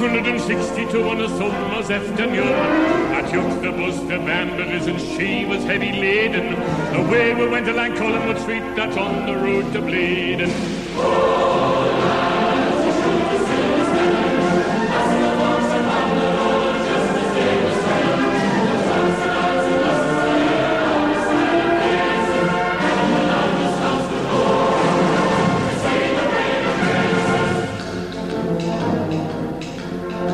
1862 on a summer's afternoon. I took the bus to Balmbra's and she was heavy laden. Away we went along Collingwood Street, that's on the road to Blaydon.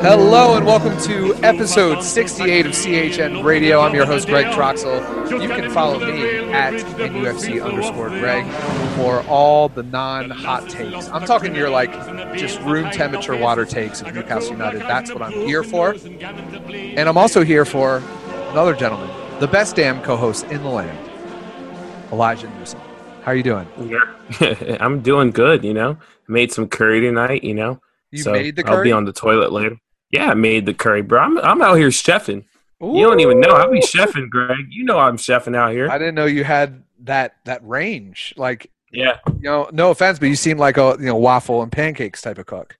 Hello and welcome to episode 68 of CHN Radio. I'm your host, Greg Troxel. You can follow me at NUFC underscore Greg for all the non hot takes. I'm talking your like just room temperature water takes of Newcastle United. That's what I'm here for. And I'm also here for another gentleman, the best damn co host in the land, Elijah Newsom. How are you doing? Yeah. I'm doing good, you know. Made some curry tonight, you know. You so made the I'll be on the toilet later. Yeah, I made the curry, bro. I'm, I'm out here chefing. You don't even know. I'll be chefing, Greg. You know I'm chefing out here. I didn't know you had that that range. Like, yeah. you know, no offense, but you seem like a you know waffle and pancakes type of cook.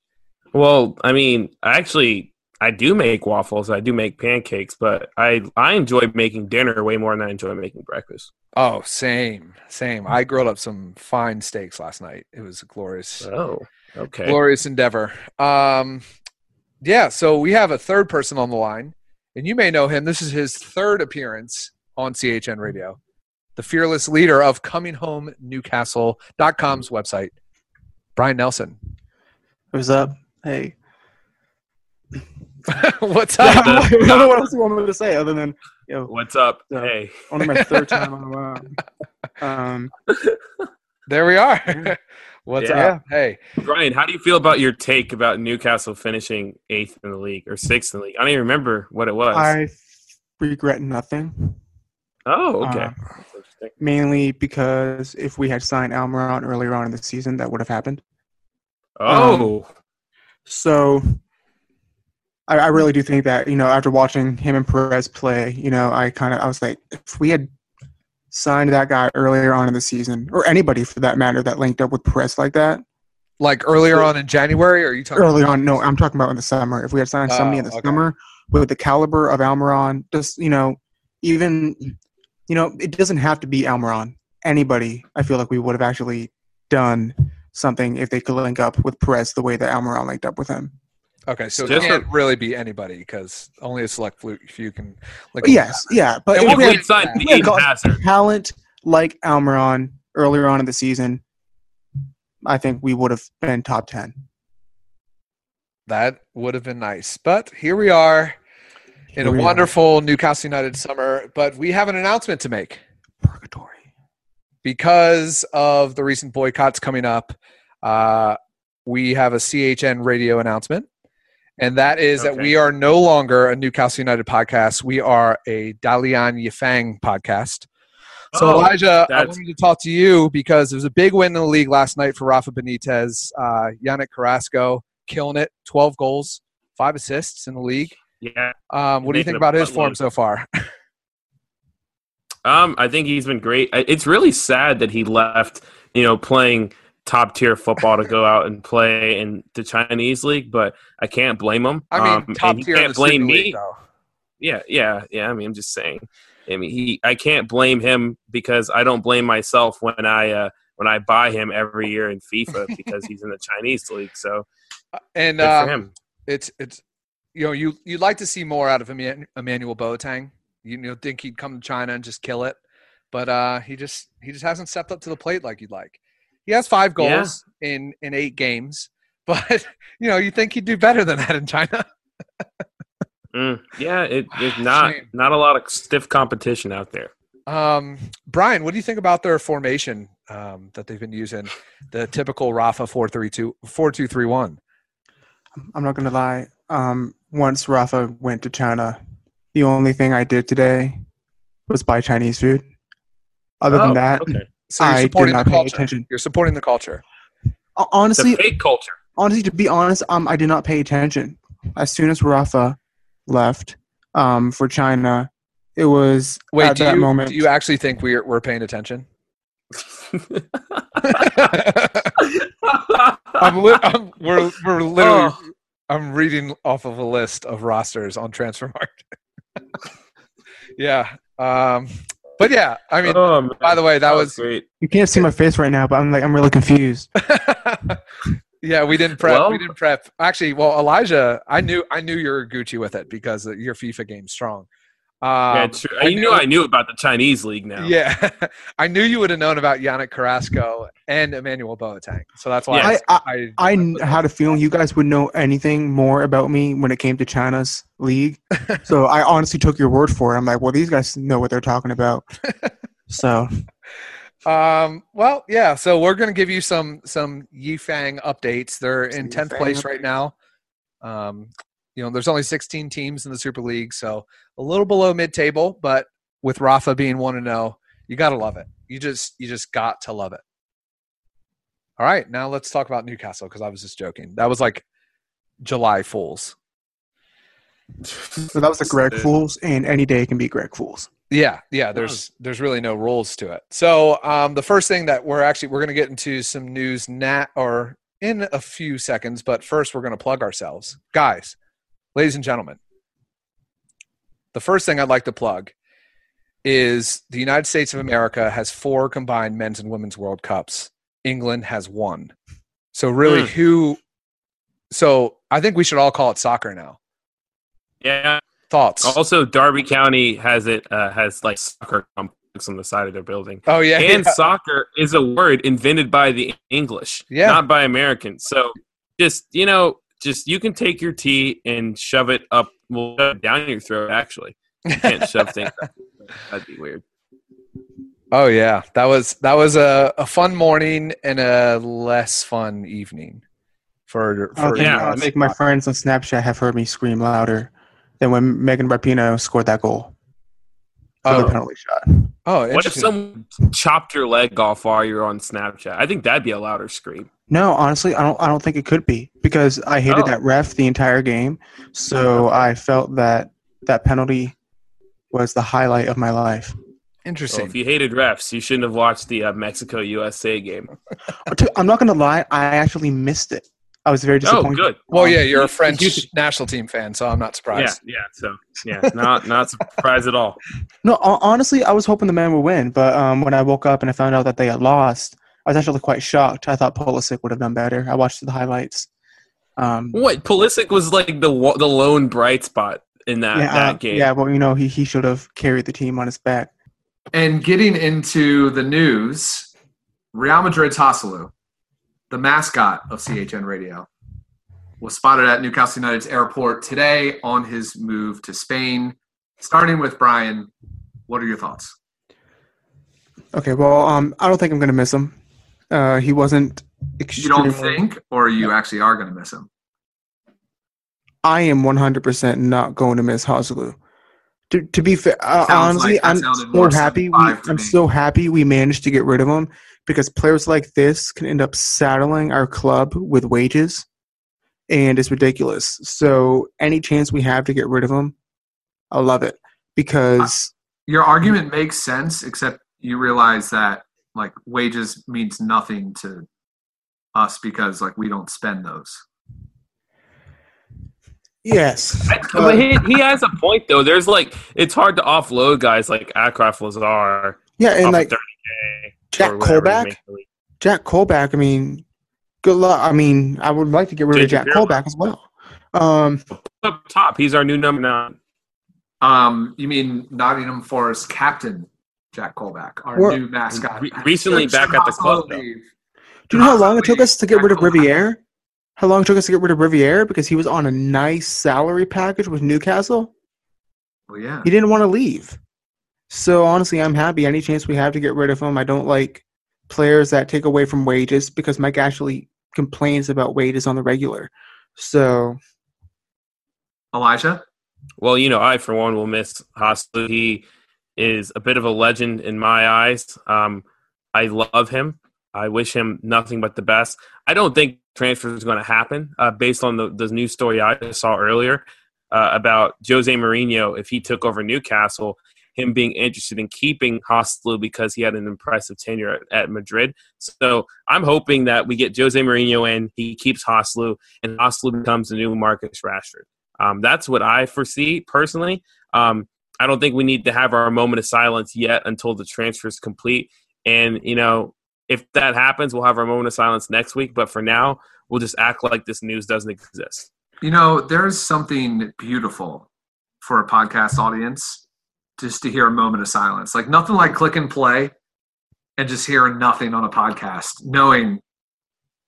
Well, I mean, actually, I do make waffles. I do make pancakes, but I I enjoy making dinner way more than I enjoy making breakfast. Oh, same, same. I grilled up some fine steaks last night. It was a glorious, Oh, okay. glorious endeavor. Um, yeah. So we have a third person on the line, and you may know him. This is his third appearance on CHN Radio. The fearless leader of Coming Home Newcastle.com's website, Brian Nelson. What's up? Hey. What's up? I don't know what else you want me to say other than, yo, What's up? Yeah. Hey. only my third time on the line. Um, there we are. What's Yeah. up? Hey, Brian, how do you feel about your take about Newcastle finishing eighth in the league or sixth in the league? I don't even remember what it was. I regret nothing, oh, okay. Uh, mainly because if we had signed Almiron earlier on in the season, that would have happened. Oh, So I, I really do think that, you know, after watching him and Perez play, you know, I kind of, I was like, if we had signed that guy earlier on in the season, or anybody for that matter that linked up with Perez like that, like earlier on in January, or are you talking early on. No, I'm talking about in the summer. If we had signed somebody in the Oh, okay. summer with the caliber of Almiron, just you know, even you know, it doesn't have to be Almiron. Anybody, I feel like we would have actually done something if they could link up with Perez the way that Almiron linked up with him. Okay, so it Just can't really be anybody because only a select few few can. Like, Yes, yeah, but if what we had signed if we had Eden Hazard, talent like Almiron earlier on in the season, I think we would have been top ten. that would have been nice. But here we are in Here a we are. wonderful Newcastle United summer. But we have an announcement to make Purgatory. because of the recent boycotts coming up. Uh, we have a CHN radio announcement, and that is that we are no longer a Newcastle United podcast. We are a Dalian Yifang podcast. So Oh, Elijah, I wanted to talk to you because there was a big win in the league last night for Rafa Benitez. Uh, Yannick Carrasco killing it, twelve goals, five assists in the league. yeah. Um, what do you think about his form so far? Um, I think he's been great. It's really sad that he left, you know, playing top tier football to go out and play in the Chinese league, but I can't blame him. I mean, Um, and top he tier can't blame me. League. Yeah, yeah, yeah. I mean, I'm just saying. I mean, he. I can't blame him because I don't blame myself when I uh, when I buy him every year in FIFA because he's in the Chinese league. So And good for um, him. it's it's you know you you'd like to see more out of Emmanuel Boateng. You know, think he'd come to China and just kill it, but uh, he just he just hasn't stepped up to the plate like you'd like. He has five Yeah. goals in in eight games, but you know you think he'd do better than that in China. Mm, yeah, it, it's not Shame. not a lot of stiff competition out there. Um, Brian, what do you think about their formation um, that they've been using? The typical Rafa 4-3-2 4-2-3-1. I'm not gonna lie. Um, once Rafa went to China, the only thing I did today was buy Chinese food. Other Oh, than that, okay. So you're I did supporting not the pay culture. attention. You're supporting the culture. Honestly, a fake culture. honestly, to be honest, um, I did not pay attention. As soon as Rafa left, um, for China, it was Wait, at do that you, moment. do you actually think we're we're paying attention? I'm, li- I'm we're we're literally. Oh. I'm reading off of a list of rosters on Transfermarkt. yeah. Um. But yeah, I mean, Oh, by the way, that was great. You can't see my face right now, but I'm like I'm really confused. yeah, we didn't prep. Well- we didn't prep. Actually, well, Elijah, I knew I knew you were Gucci with it because uh, your FIFA game's strong. Um, yeah, true. I you knew knew- I knew about the Chinese league now. Yeah, I knew you would have known about Yannick Carrasco and Emmanuel Boateng, so that's why Yes. I, I I, I kn- had a feeling you guys would know anything more about me when it came to China's league. so I honestly took your word for it. I'm like, well, these guys know what they're talking about. so Um, well, yeah. So we're gonna give you some some Yifang updates. They're Some in tenth Yifang place right now. Um, you know, there's only 16 teams in the Super League, so a little below mid-table. But with Rafa being one to zero, you gotta love it. You just you just got to love it. All right, now let's talk about Newcastle because I was just joking. That was like July Fools. so that was the Greg Fools, and any day can be Greg Fools. Yeah, yeah. There's there's really no rules to it. So um, the first thing that we're actually we're going to get into some news nat or in a few seconds, but first we're going to plug ourselves, guys, ladies and gentlemen. The first thing I'd like to plug is the United States of America has four combined men's and women's World Cups. England has one. So really, Hmm. who? So I think we should all call it soccer now. Yeah. Thoughts? Also, Derby County has it uh, has like soccer complex on the side of their building. oh yeah, And yeah. soccer is a word invented by the English, Yeah. not by Americans. So just you know, just you can take your tea and shove it up, well, down your throat. Actually, you can't shove things. Up. That'd be weird. Oh yeah, that was that was a, a fun morning and a less fun evening for for think, yeah, I think my friends on Snapchat have heard me scream louder than when Megan Rapinoe scored that goal for Oh. the penalty shot. oh What if someone chopped your leg off while you're on Snapchat? I think that'd be a louder scream. No, honestly, I don't. I don't think it could be because I hated Oh. that ref the entire game. So I felt that that penalty was the highlight of my life. So interesting. if you hated refs, you shouldn't have watched the uh, Mexico USA game. I'm not gonna lie, I actually missed it. I was very disappointed. Oh, good. well, yeah, you're a French national team fan, so I'm not surprised. yeah. yeah. So yeah, not not surprised at all. No, honestly, I was hoping the man would win, but um, when I woke up and I found out that they had lost, I was actually quite shocked. I thought Pulisic would have done better. I watched the highlights. Um, What Pulisic was like the the lone bright spot in that yeah, that uh, game. yeah, well, you know, he he should have carried the team on his back. And getting into the news, Real Madrid's Joselu, the mascot of CHN Radio, was spotted at Newcastle United's airport today on his move to Spain. Starting with Brian, what are your thoughts? Okay, well, um, I don't think I'm gonna miss him. Uh, he wasn't You don't think, or you actually are going to miss him? I am 100% not going to miss Joselu. To, to be fair, uh, honestly, like I'm so more happy. We, I'm so happy we managed to get rid of him because players like this can end up saddling our club with wages, and it's ridiculous. So any chance we have to get rid of him, I love it because Your argument makes sense, except you realize that like wages means nothing to us because like we don't spend those. yes, I- but he, he has a point though. There's like it's hard to offload guys like Achraf Lazaar yeah, and like 30K Jack or whatever he's Colback. Jack Colback. I mean, good luck. I mean, I would like to get rid of Jack Colback as well. Um, up top. He's our new number nine. Um, you mean Nottingham Forest captain Jack Colback, our Or- new mascot? Re- recently Should- back at the club, Do you know how long it took us to get leave? rid of Colback? Riviere? How long it took us to get rid of Riviere? Because he was on a nice salary package with Newcastle. Well, yeah. He didn't want to leave. So honestly, I'm happy. Any chance we have to get rid of him. I don't like players that take away from wages because Mike actually complains about wages on the regular. So Elijah. Well, you know, I for one will miss Joselu. He is a bit of a legend in my eyes. Um, I love him. I wish him nothing but the best. I don't think transfer is going to happen uh, based on the, the news story I saw earlier uh, about Jose Mourinho. If he took over Newcastle, him being interested in keeping Joselu because he had an impressive tenure at, at, Madrid. So I'm hoping that we get Jose Mourinho in, he keeps Joselu, and Joselu becomes the new Marcus Rashford. Um, that's what I foresee personally. Um, I don't think we need to have our moment of silence yet until the transfer is complete. And, you know, if that happens, we'll have our moment of silence next week. But for now, we'll just act like this news doesn't exist. You know, there's something beautiful for a podcast audience just to hear a moment of silence. Like nothing like click and play and just hearing nothing on a podcast, knowing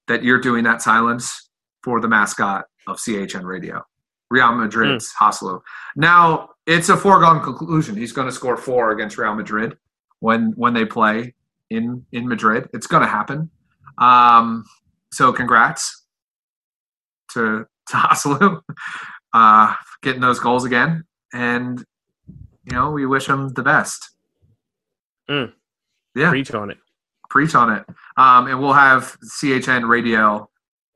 that you're doing that silence for the mascot of CHN Radio, Real Madrid's mm. Joselu. Now, it's a foregone conclusion. He's going to score four against Real Madrid when when they play in in Madrid. It's going to happen. Um, so, congrats to to Joselu uh, getting those goals again, and you know we wish him the best. Mm. Yeah, preach on it. Preach on it. Um, and we'll have CHN Radio.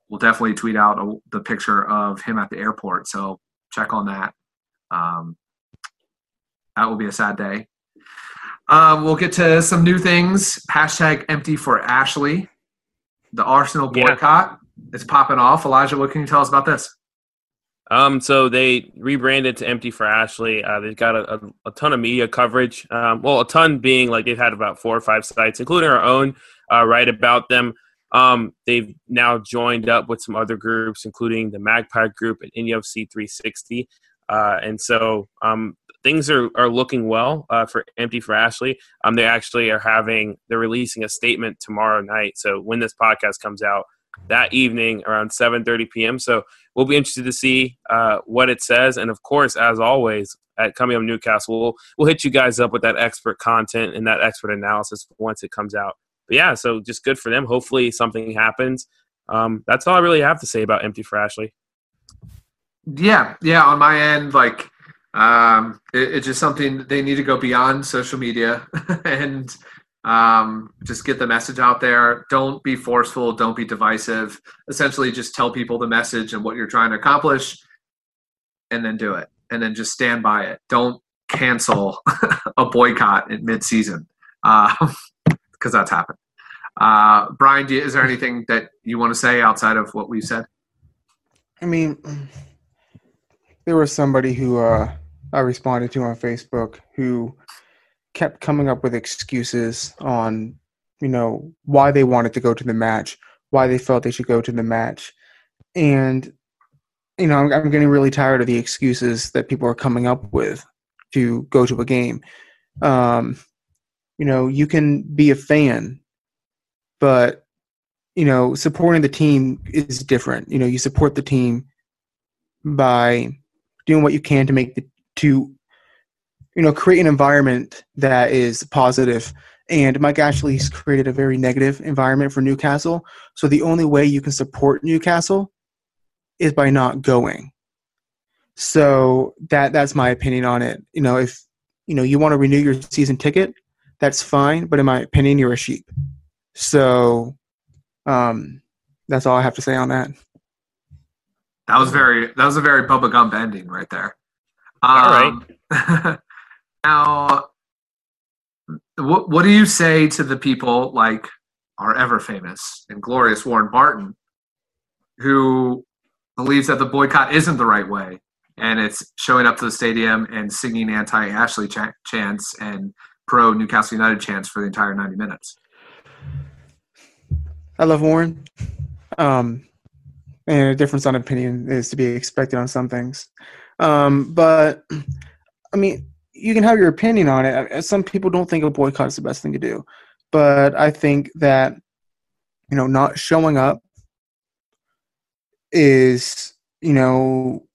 We'll definitely tweet out a, the picture of him at the airport. So check on that. Um, that will be a sad day. Um, we'll get to some new things. Hashtag empty for Ashley. The Arsenal boycott yeah. is popping off. Elijah, what can you tell us about this? Um, so they rebranded to Empty for Ashley. Uh, they've got a, a, a, ton of media coverage. Um, well, a ton being like they've had about four or five sites, including our own, uh, write about them. Um, they've now joined up with some other groups, including the Magpie Group and NFC 360. Uh, and so um, things are, are looking well uh, for Empty for Ashley. Um, they actually are having they're releasing a statement tomorrow night. So when this podcast comes out that evening around 7:30 p.m. So we'll be interested to see uh, what it says. And of course, as always, at Coming Up Newcastle, we'll we'll hit you guys up with that expert content and that expert analysis once it comes out. But yeah, so just good for them. Hopefully something happens. Um, that's all I really have to say about Empty for Ashley. Yeah, yeah. On my end, like um, it, it's just something they need to go beyond social media and um, just get the message out there. Don't be forceful. Don't be divisive. Essentially, just tell people the message and what you're trying to accomplish, and then do it. And then just stand by it. Don't cancel a boycott in mid-season because uh, that's happened. Uh, Brian, you, is there anything that you want to say outside of what we've said? I mean, there was somebody who uh, I responded to on Facebook who kept coming up with excuses on, you know, why they wanted to go to the match, why they felt they should go to the match. And, you know, I'm, I'm getting really tired of the excuses that people are coming up with to go to a game. Um, you know, you can be a fan, but, you know, supporting the team is different. You know, you support the team by doing what you can to make the to you know create an environment that is positive. And mike ashley's created a very negative environment for newcastle. So the only way you can support newcastle is by not going. So that that's my opinion on it. You know if you know you want to renew your season ticket that's fine. But in my opinion you're a sheep. So um that's all i have to say on that that was very that was a very Bubba Gump ending right there all um, right. now, what what do you say to the people like our ever famous and glorious Warren Barton, who believes that the boycott isn't the right way, and it's showing up to the stadium and singing anti-Ashley ch- chants and pro Newcastle United chants for the entire ninety minutes? I love Warren. Um, and a difference on opinion is to be expected on some things. Um, but I mean, you can have your opinion on it. Some people don't think a boycott is the best thing to do, but I think that you know not showing up is you know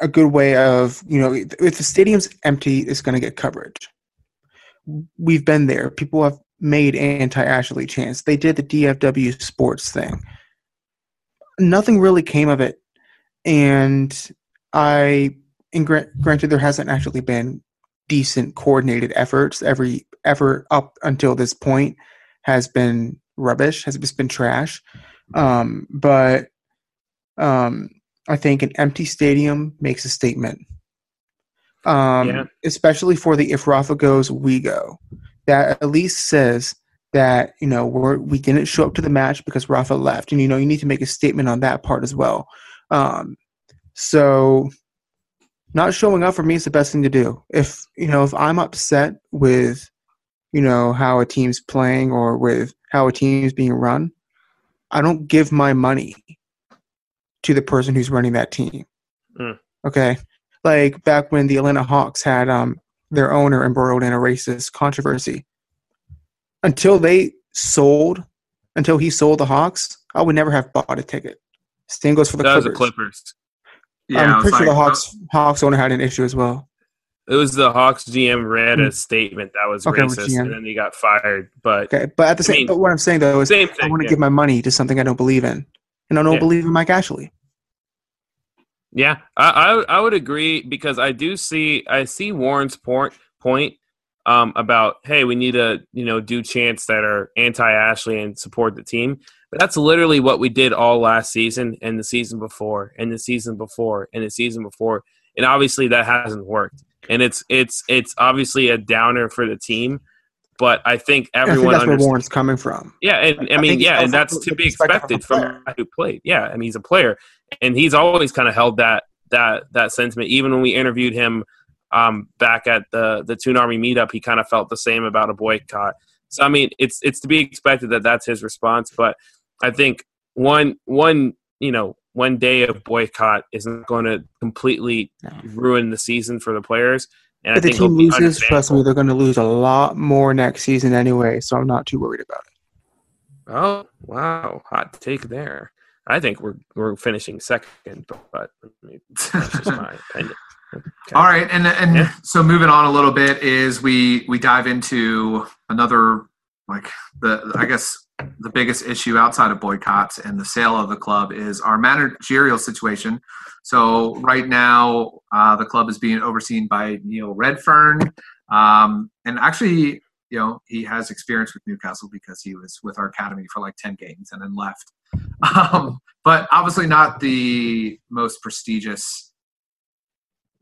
a good way of you know if the stadium's empty, it's going to get coverage. We've been there. People have made anti-Ashley chants. They did the DFW sports thing. Nothing really came of it, and I, and granted, there hasn't actually been decent coordinated efforts. Every effort up until this point has been rubbish, has just been trash. Um, but um, I think an empty stadium makes a statement. Um, Yeah. especially for the if Rafa goes, we go. That at least says that you know we're we didn't show up to the match because Rafa left, and you know you need to make a statement on that part as well. Um, so not showing up for me is the best thing to do. If you know if I'm upset with you know how a team's playing or with how a team's being run, I don't give my money to the person who's running that team. Hmm. Okay, like back when the Atlanta Hawks had um their owner embroiled in a racist controversy. Until they sold, until he sold the Hawks, I would never have bought a ticket. Same goes for the that was Clippers. the Clippers. Yeah, I'm pretty sure the like, Hawks Hawks owner had an issue as well. It was the Hawks GM read a statement that was Hmm. Okay, racist, and then he got fired. But Okay, but at the I same, mean, but what I'm saying though is, same I want to yeah. give my money to something I don't believe in, and I don't Yeah. believe in Mike Ashley. Yeah, I, I I would agree because I do see I see Warren's point point um, about hey we need to you know do chants that are anti Ashley and support the team. But that's literally what we did all last season and the season before and the season before and the season before, and obviously that hasn't worked. And it's it's it's obviously a downer for the team. But I think And I think everyone that's where. Warren's coming from. Yeah, and I I mean, think yeah, and that's to be perspective of a expected from a who played. Yeah, I mean, he's a player, and he's always kind of held that that that sentiment. Even when we interviewed him um, back at the the Toon Army meetup, he kind of felt the same about a boycott. So I mean, it's it's to be expected that that's his response. But I think one one you know one day of boycott isn't going to completely No. ruin the season for the players. And If I the team loses, trust me, they're going to lose a lot more next season anyway. So I'm not too worried about it. Oh wow, hot take there. I think we're we're finishing second, but, but that's just my opinion. Okay. All right, and and Yeah. so moving on a little bit is we we dive into another like the I guess the biggest issue outside of boycotts and the sale of the club is our managerial situation. So right now, uh, the club is being overseen by Neil Redfearn, um, and actually, you know, he has experience with Newcastle because he was with our academy for like ten games and then left. Um, but obviously, not the most prestigious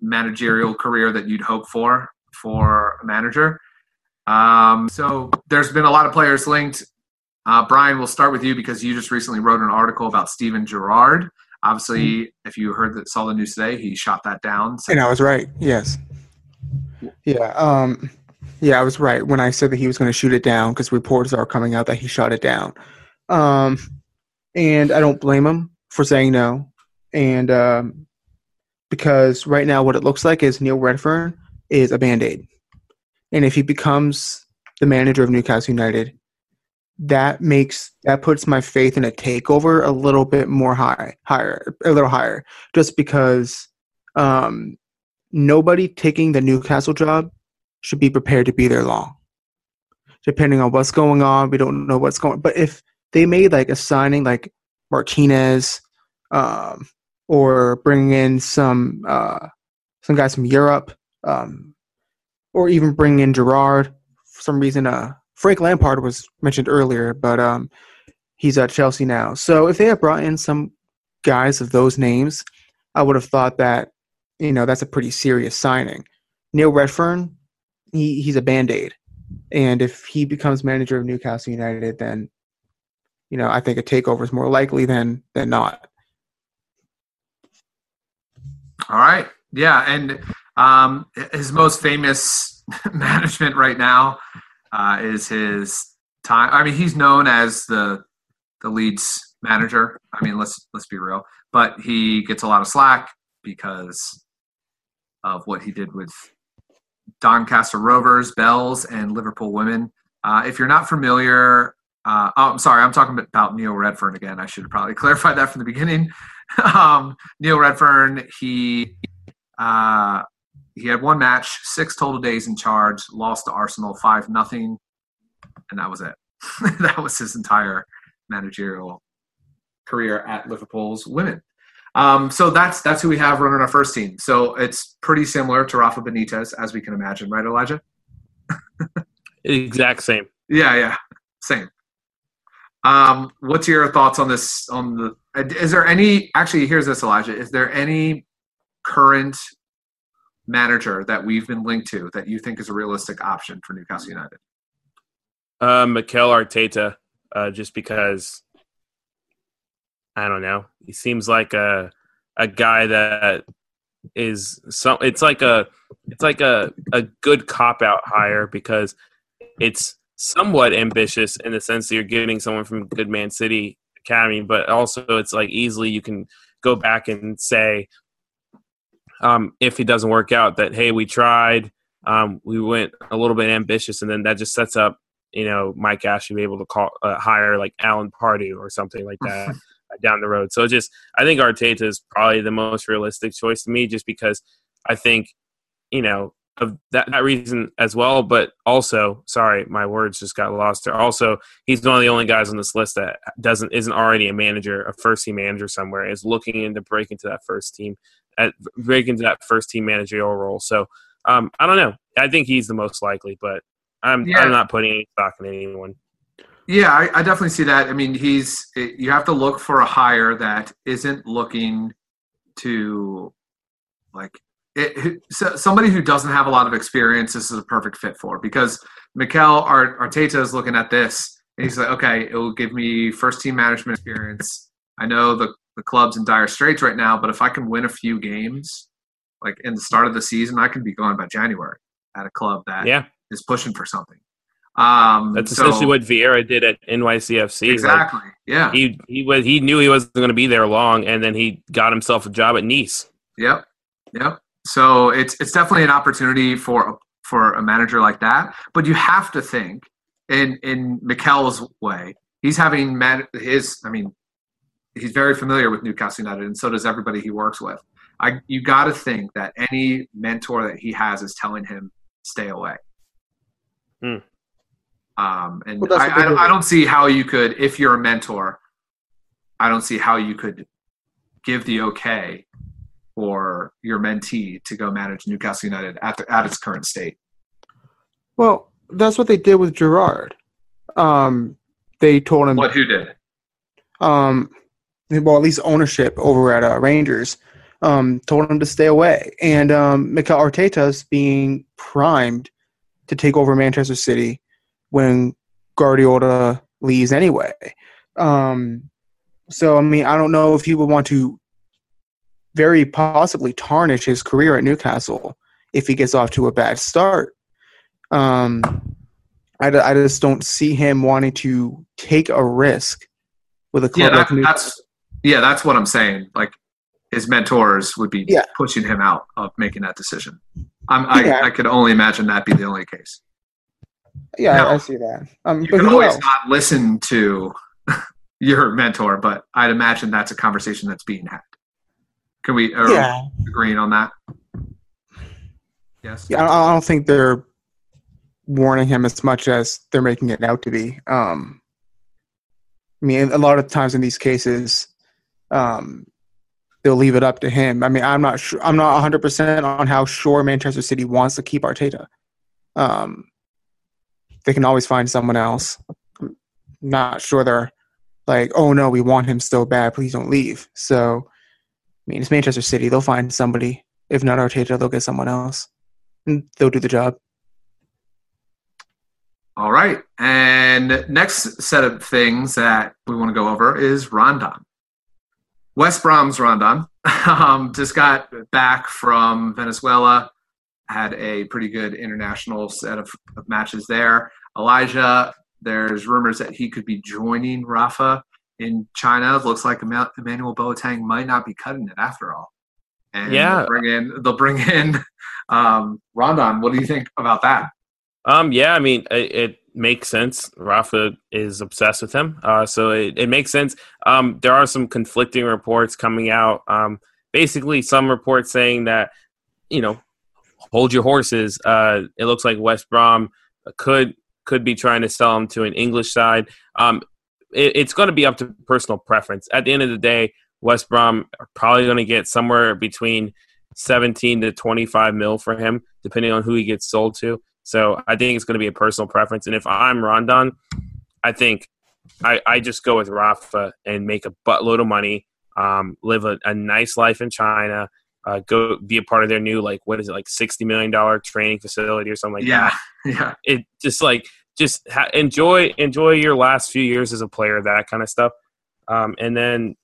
managerial career that you'd hope for for a manager. Um, so there's been a lot of players linked. Uh, Brian, we'll start with you because you just recently wrote an article about Steven Gerrard. Obviously, if you heard that saw the news today, he shot that down. So And I was right. Yes. Yeah. Um. Yeah, I was right when I said that he was going to shoot it down because reports are coming out that he shot it down. Um, and I don't blame him for saying no. And um, because right now, what it looks like is Neil Redfearn is a band aid, and if he becomes the manager of Newcastle United, that makes that puts my faith in a takeover a little bit more high, higher, a little higher, just because um, nobody taking the Newcastle job should be prepared to be there long. Depending on what's going on, we don't know what's going. But if they made like a signing like Martinez, um, or bringing in some uh, some guys from Europe, um, or even bringing in Gerrard for some reason. Uh, Frank Lampard was mentioned earlier, but um, he's at Chelsea now. So if they had brought in some guys of those names, I would have thought that you know that's a pretty serious signing. Neil Redfearn, he, he's a band aid, and if he becomes manager of Newcastle United, then you know I think a takeover is more likely than than not. All right. Yeah. And um, his most famous management right now uh, is his time. I mean, he's known as the the Leeds manager. I mean, let's let's be real. But he gets a lot of slack because of what he did with Doncaster Rovers, Belles, and Liverpool Women. Uh, if you're not familiar, uh, oh, I'm sorry, I'm talking about Neil Redfearn again. I should have probably clarified that from the beginning. um, Neil Redfearn, he uh, he had one match, six total days in charge, lost to Arsenal five nothing, and that was it. that was his entire managerial career at Liverpool's women. Um, so that's that's who we have running our first team. So it's pretty similar to Rafa Benitez, as we can imagine, right, Elijah? Exact same. Yeah, yeah, same. Um, what's your thoughts on this? On the is there any actually? Here's this, Elijah. Is there any current manager that we've been linked to that you think is a realistic option for Newcastle United? Uh, Mikel Arteta, uh, just because I don't know. He seems like a a guy that is some. It's like a it's like a a good cop out hire because it's somewhat ambitious in the sense that you're getting someone from Good Man City Academy, but also it's like easily you can go back and say um, if he doesn't work out that hey we tried um, we went a little bit ambitious and then that just sets up you know Mike Ashley be able to call uh, hire like Alan Pardew or something like that down the road. So just I think Arteta is probably the most realistic choice to me, just because I think you know of that, that reason as well. But also, sorry, my words just got lost there. Also, he's one of the only guys on this list that doesn't isn't already a manager, a first team manager somewhere, is looking into break into that first team, at break into that first team managerial role. So um, I don't know. I think he's the most likely, but I'm Yeah. I'm not putting any stock in anyone. Yeah, I, I definitely see that. I mean, he's you have to look for a hire that isn't looking to like it, so somebody who doesn't have a lot of experience. This is a perfect fit for because Mikel Arteta is looking at this and he's like, okay, it will give me first team management experience. I know the the club's in dire straits right now, but if I can win a few games, like in the start of the season, I can be gone by January at a club that is Yeah, is pushing for something. Um, that's so- essentially what Vieira did at NYCFC. Like, exactly. yeah. he he was he knew he wasn't going to be there long, and then he got himself a job at Nice. Yep. Yep. So it's it's definitely an opportunity for for a manager like that. But you have to think in in Mikel's way. He's having man his. I mean, he's very familiar with Newcastle United, and so does everybody he works with. I you got to think that any mentor that he has is telling him stay away. Hmm. Um, and Well, I, I, don't. I don't see how you could, if you're a mentor, I don't see how you could give the okay for your mentee to go manage Newcastle United at the, at its current state. Well, that's what they did with Gerrard. Um, they told him, What who did? um, well, at least ownership over at uh, Rangers, um, told him to stay away. And um, Mikel Arteta's being primed to take over Manchester City when Guardiola leaves anyway. Um, so, I mean, I don't know if he would want to very possibly tarnish his career at Newcastle if he gets off to a bad start. Um, I, I just don't see him wanting to take a risk with a Yeah, club like that, Newcastle. that's yeah, that's what I'm saying. Like his mentors would be Yeah. pushing him out of making that decision. I'm, I, Yeah. I could only imagine that be the only case. Yeah, No. I, see that. Um, You but can always else? not listen to your mentor, but I'd imagine that's a conversation that's being had. Can we are Yeah, we agreeing on that? Yes. yeah. I don't think they're warning him as much as they're making it out to be. Um, I mean, a lot of times in these cases, um, they'll leave it up to him. I mean, I'm not sure. I'm not 100 percent on how sure Manchester City wants to keep Arteta. Um, they can always find someone else. I'm not sure they're like, oh no, we want him so bad. Please don't leave. So, mean, it's Manchester City. They'll find somebody. If not Arteta, they'll get someone else. And they'll do the job. All right. And next set of things that we want to go over is Rondon. West Brom's Rondon um, just got back from Venezuela, had a pretty good international set of, of matches there. Elijah, there's rumors that he could be joining Rafa in China. It looks like Emmanuel Boateng might not be cutting it after all. And Yeah. they'll bring in they'll bring in um, Rondon. What do you think about that? Um, yeah, I mean, it, it makes sense. Rafa is obsessed with him, uh, so it, it makes sense. Um, there are some conflicting reports coming out. Um, basically, some reports saying that you know, hold your horses. Uh, it looks like West Brom could could be trying to sell him to an English side. Um, it, it's going to be up to personal preference. At the end of the day, West Brom are probably going to get somewhere between 17 to 25 mil for him, depending on who he gets sold to. So I think it's going to be a personal preference. And if I'm Rondon, I think I, I just go with Rafa and make a buttload of money, um, live a, a nice life in China, uh, go be a part of their new like what is it like sixty million dollar training facility or something like yeah, that. yeah. It just like just ha- enjoy enjoy your last few years as a player, that kind of stuff, um, and then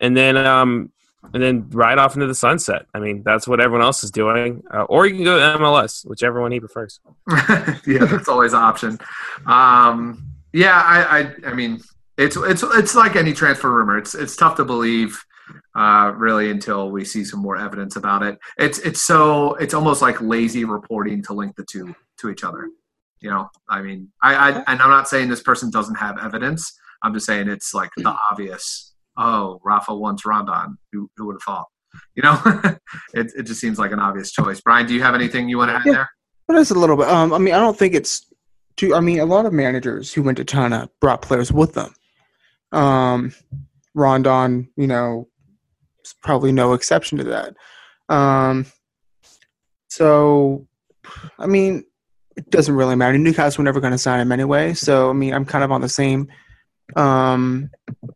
and then um, and then ride off into the sunset. I mean, that's what everyone else is doing. Uh, or you can go to MLS, whichever one he prefers. yeah, that's always an option. Um, yeah, I, I, I mean, it's it's it's like any transfer rumor. It's it's tough to believe, uh, really, until we see some more evidence about it. It's it's so it's almost like lazy reporting to link the two to each other. You know, I mean, I, I and I'm not saying this person doesn't have evidence. I'm just saying it's like the obvious. Oh, Rafa wants Rondon. Who who would have thought? You know, it it just seems like an obvious choice. Brian, do you have anything you want to add Yeah. there? But it's a little bit. Um, I mean, I don't think it's too. I mean, a lot of managers who went to China brought players with them. Um, Rondon, you know, is probably no exception to that. Um, so, I mean, it doesn't really matter. Newcastle were never going to sign him anyway. So, I mean, I'm kind of on the same, um,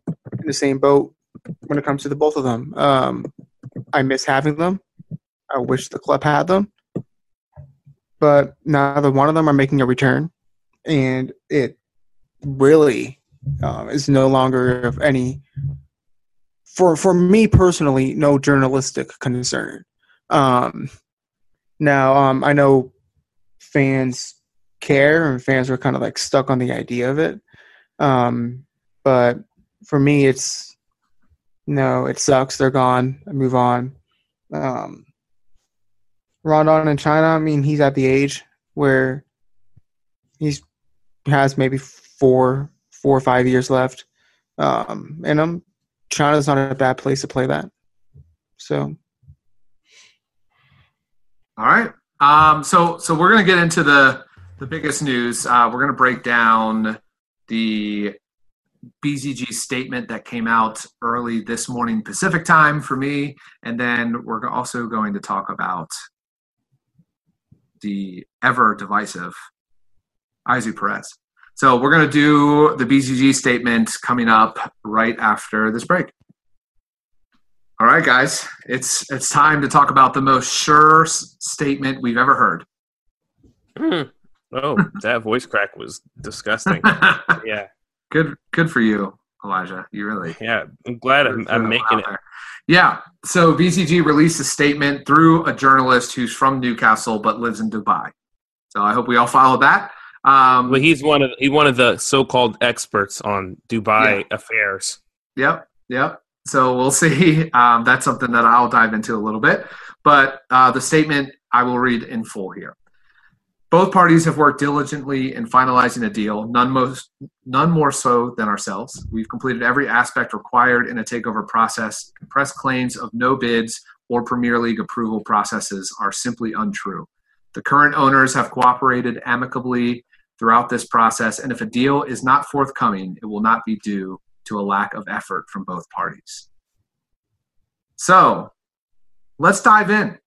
in the same boat when it comes to the both of them. Um, I miss having them. I wish the club had them but neither one of them are making a return, and it really um, is no longer of any for for me personally no journalistic concern. Um, now, um, I know fans care and fans were kind of like stuck on the idea of it, um, but for me, it's no, it sucks. They're gone. I move on. Um, Rondon in China, I mean, he's at the age where he's has maybe four, four or five years left, um, and um, China's not a bad place to play that. So, All right. Um, so so we're gonna get into the the biggest news. Uh, we're gonna break down the BZG statement that came out early this morning Pacific time for me, and then we're also going to talk about the ever divisive Ayoze Perez. So we're going to do the BZG statement coming up right after this break. All right, guys, it's it's time to talk about the most sure s- statement we've ever heard. Hmm. Oh, that voice crack was disgusting. yeah, good, good for you, Elijah. You really yeah. I'm glad I'm, I'm making it. Yeah. So BZG released a statement through a journalist who's from Newcastle but lives in Dubai. So I hope we all follow that. Um, Well, he's one of he's one of the so-called experts on Dubai affairs. Yep, yep. So we'll see. Um, that's something that I'll dive into a little bit. But uh, the statement I will read in full here. Both parties have worked diligently in finalizing a deal, none, most, none more so than ourselves. We've completed every aspect required in a takeover process. Press claims of no bids or Premier League approval processes are simply untrue. The current owners have cooperated amicably throughout this process, and if a deal is not forthcoming, it will not be due to a lack of effort from both parties. So let's dive in.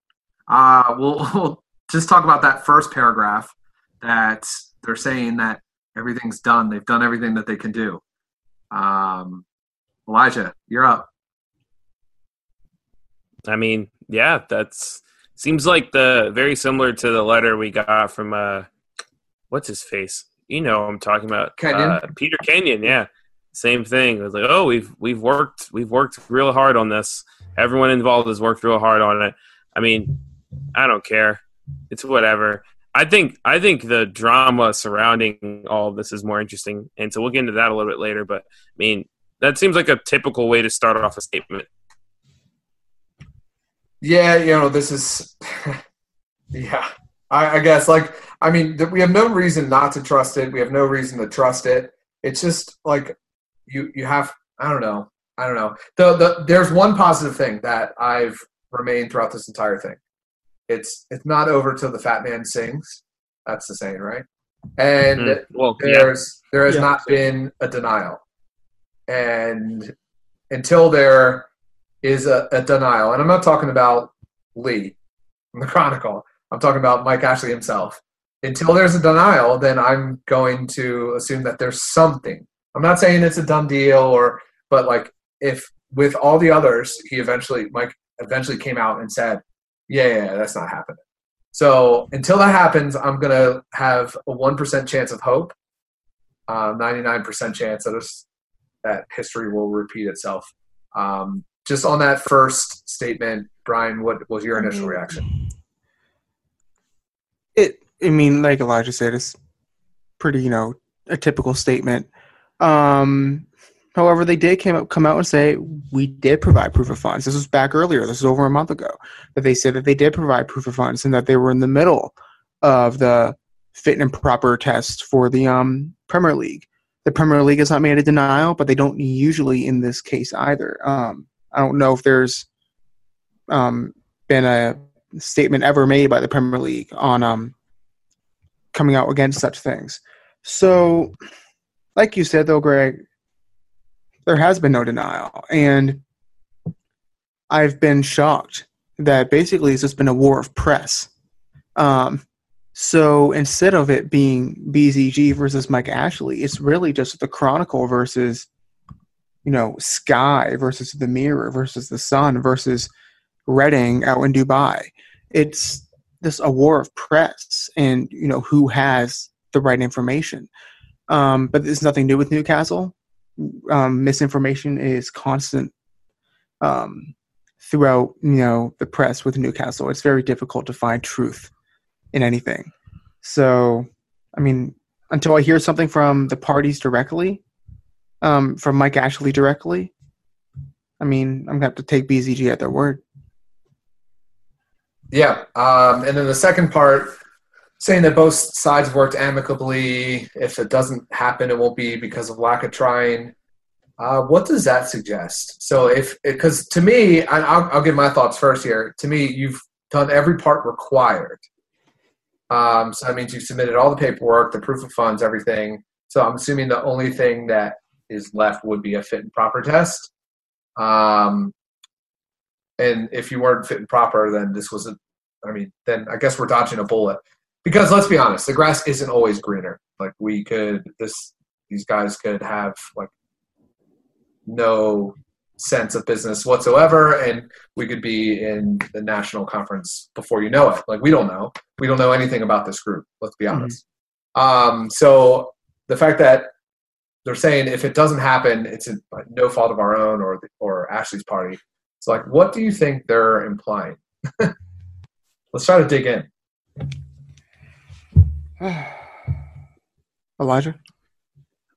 Uh, we'll, we'll just talk about that first paragraph that they're saying that everything's done. They've done everything that they can do. Um, Elijah, you're up. I mean, yeah, that's seems like the very similar to the letter we got from uh, what's his face? You know, I'm talking about Kenyon? Uh, Peter Kenyon. Yeah, same thing. It was like, oh, we've we've worked we've worked real hard on this. Everyone involved has worked real hard on it. I mean, I don't care. It's whatever. I think I think the drama surrounding all this is more interesting, and so we'll get into that a little bit later. But I mean, that seems like a typical way to start off a statement. Yeah, you know, this is, yeah, I, I guess, like, I mean, we have no reason not to trust it. We have no reason to trust it. It's just like you, you have, I don't know, I don't know. The, the, there's one positive thing that I've remained throughout this entire thing. It's, it's not over till the fat man sings. That's the saying, right? And Mm, well, yeah, there's there has Yeah. not been a denial and until there is a, a denial and i'm not talking about lee from the chronicle i'm talking about mike ashley himself until there's a denial then i'm going to assume that there's something i'm not saying it's a done deal or but like if with all the others, he eventually Mike eventually came out and said, "Yeah, yeah, yeah that's not happening." So until that happens, I'm gonna have a one percent chance of hope, nine percent chance that it's, that history will repeat itself. Um, just on that first statement, Brian, what was your initial reaction? It, I mean, like Elijah said, it's pretty, you know, a typical statement. Um, however, they did came up, come out and say we did provide proof of funds. This was back earlier. This was over a month ago that they said that they did provide proof of funds and that they were in the middle of the fit and proper test for the um, Premier League. The Premier League has not made a denial, but they don't usually in this case either. Um, I don't know if there's um, been a statement ever made by the Premier League on um, coming out against such things. So, like you said, though, Greg, there has been no denial. And I've been shocked that basically it's just been a war of press. Um, so instead of it being BZG versus Mike Ashley, it's really just the Chronicle versus, you know, Sky versus the Mirror versus the Sun versus Reading out in Dubai. It's this a war of press and, you know, who has the right information. Um, but there's nothing new with Newcastle. Um, misinformation is constant um, throughout, you know, the press with Newcastle. It's very difficult to find truth in anything. So, I mean, until I hear something from the parties directly, um, from Mike Ashley directly, I mean, I'm gonna have to take BZG at their word. Yeah, um, and then the second part saying that both sides worked amicably. If it doesn't happen, it won't be because of lack of trying. Uh, what does that suggest? So, if because to me, I, I'll, I'll give my thoughts first here. To me, you've done every part required. Um, so that means you've submitted all the paperwork, the proof of funds, everything. So I'm assuming the only thing that is left would be a fit and proper test. Um, and if you weren't fit and proper, then this wasn't. I mean, then I guess we're dodging a bullet. Because let's be honest, the grass isn't always greener. Like we could this these guys could have like no sense of business whatsoever and we could be in the national conference before you know it. Like we don't know. We don't know anything about this group let's be honest. Mm-hmm. um, so the fact that they're saying if it doesn't happen it's a, no fault of our own or or ashley's party it's like what do you think they're implying? Let's try to dig in Elijah?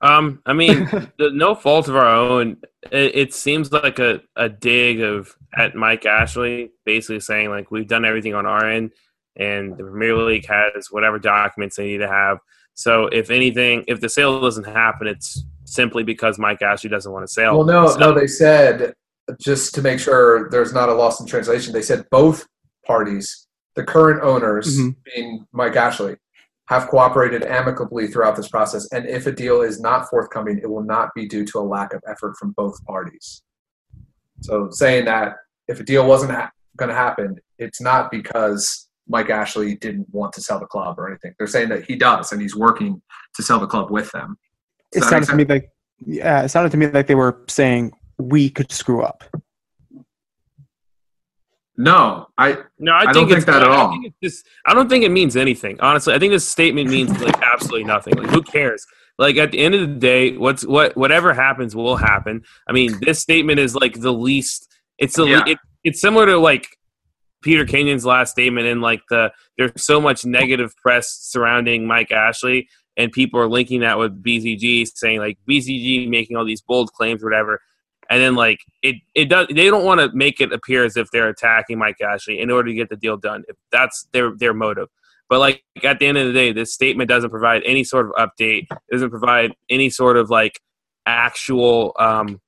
Um, I mean, the, no fault of our own. It, it, seems like a, a dig of at Mike Ashley, basically saying like we've done everything on our end, and the Premier League has whatever documents they need to have. So if anything, if the sale doesn't happen, it's simply because Mike Ashley doesn't want to sell. Well, no, so, no, they said just to make sure there's not a loss in translation. They said both parties, the current owners mm-hmm. being Mike Ashley, have cooperated amicably throughout this process. And if a deal is not forthcoming, it will not be due to a lack of effort from both parties. So saying that if a deal wasn't ha- going to happen, it's not because Mike Ashley didn't want to sell the club or anything. They're saying that he does, and he's working to sell the club with them. Does it sounded to me like, yeah, it sounded to me like they were saying we could screw up. No, I no, I, I don't think that at all. I, just, I don't think it means anything. Honestly, I think this statement means like absolutely nothing. Like, who cares? Like at the end of the day, what's what whatever happens will happen. I mean, this statement is like the least. It's the yeah. it, it's similar to like Peter Kenyon's last statement and like the there's so much negative press surrounding Mike Ashley and people are linking that with BZG saying like BZG making all these bold claims or whatever and then like it it does they don't want to make it appear as if they're attacking Mike Ashley in order to get the deal done. If that's their their motive. But like at the end of the day, this statement doesn't provide any sort of update. It doesn't provide any sort of like actual um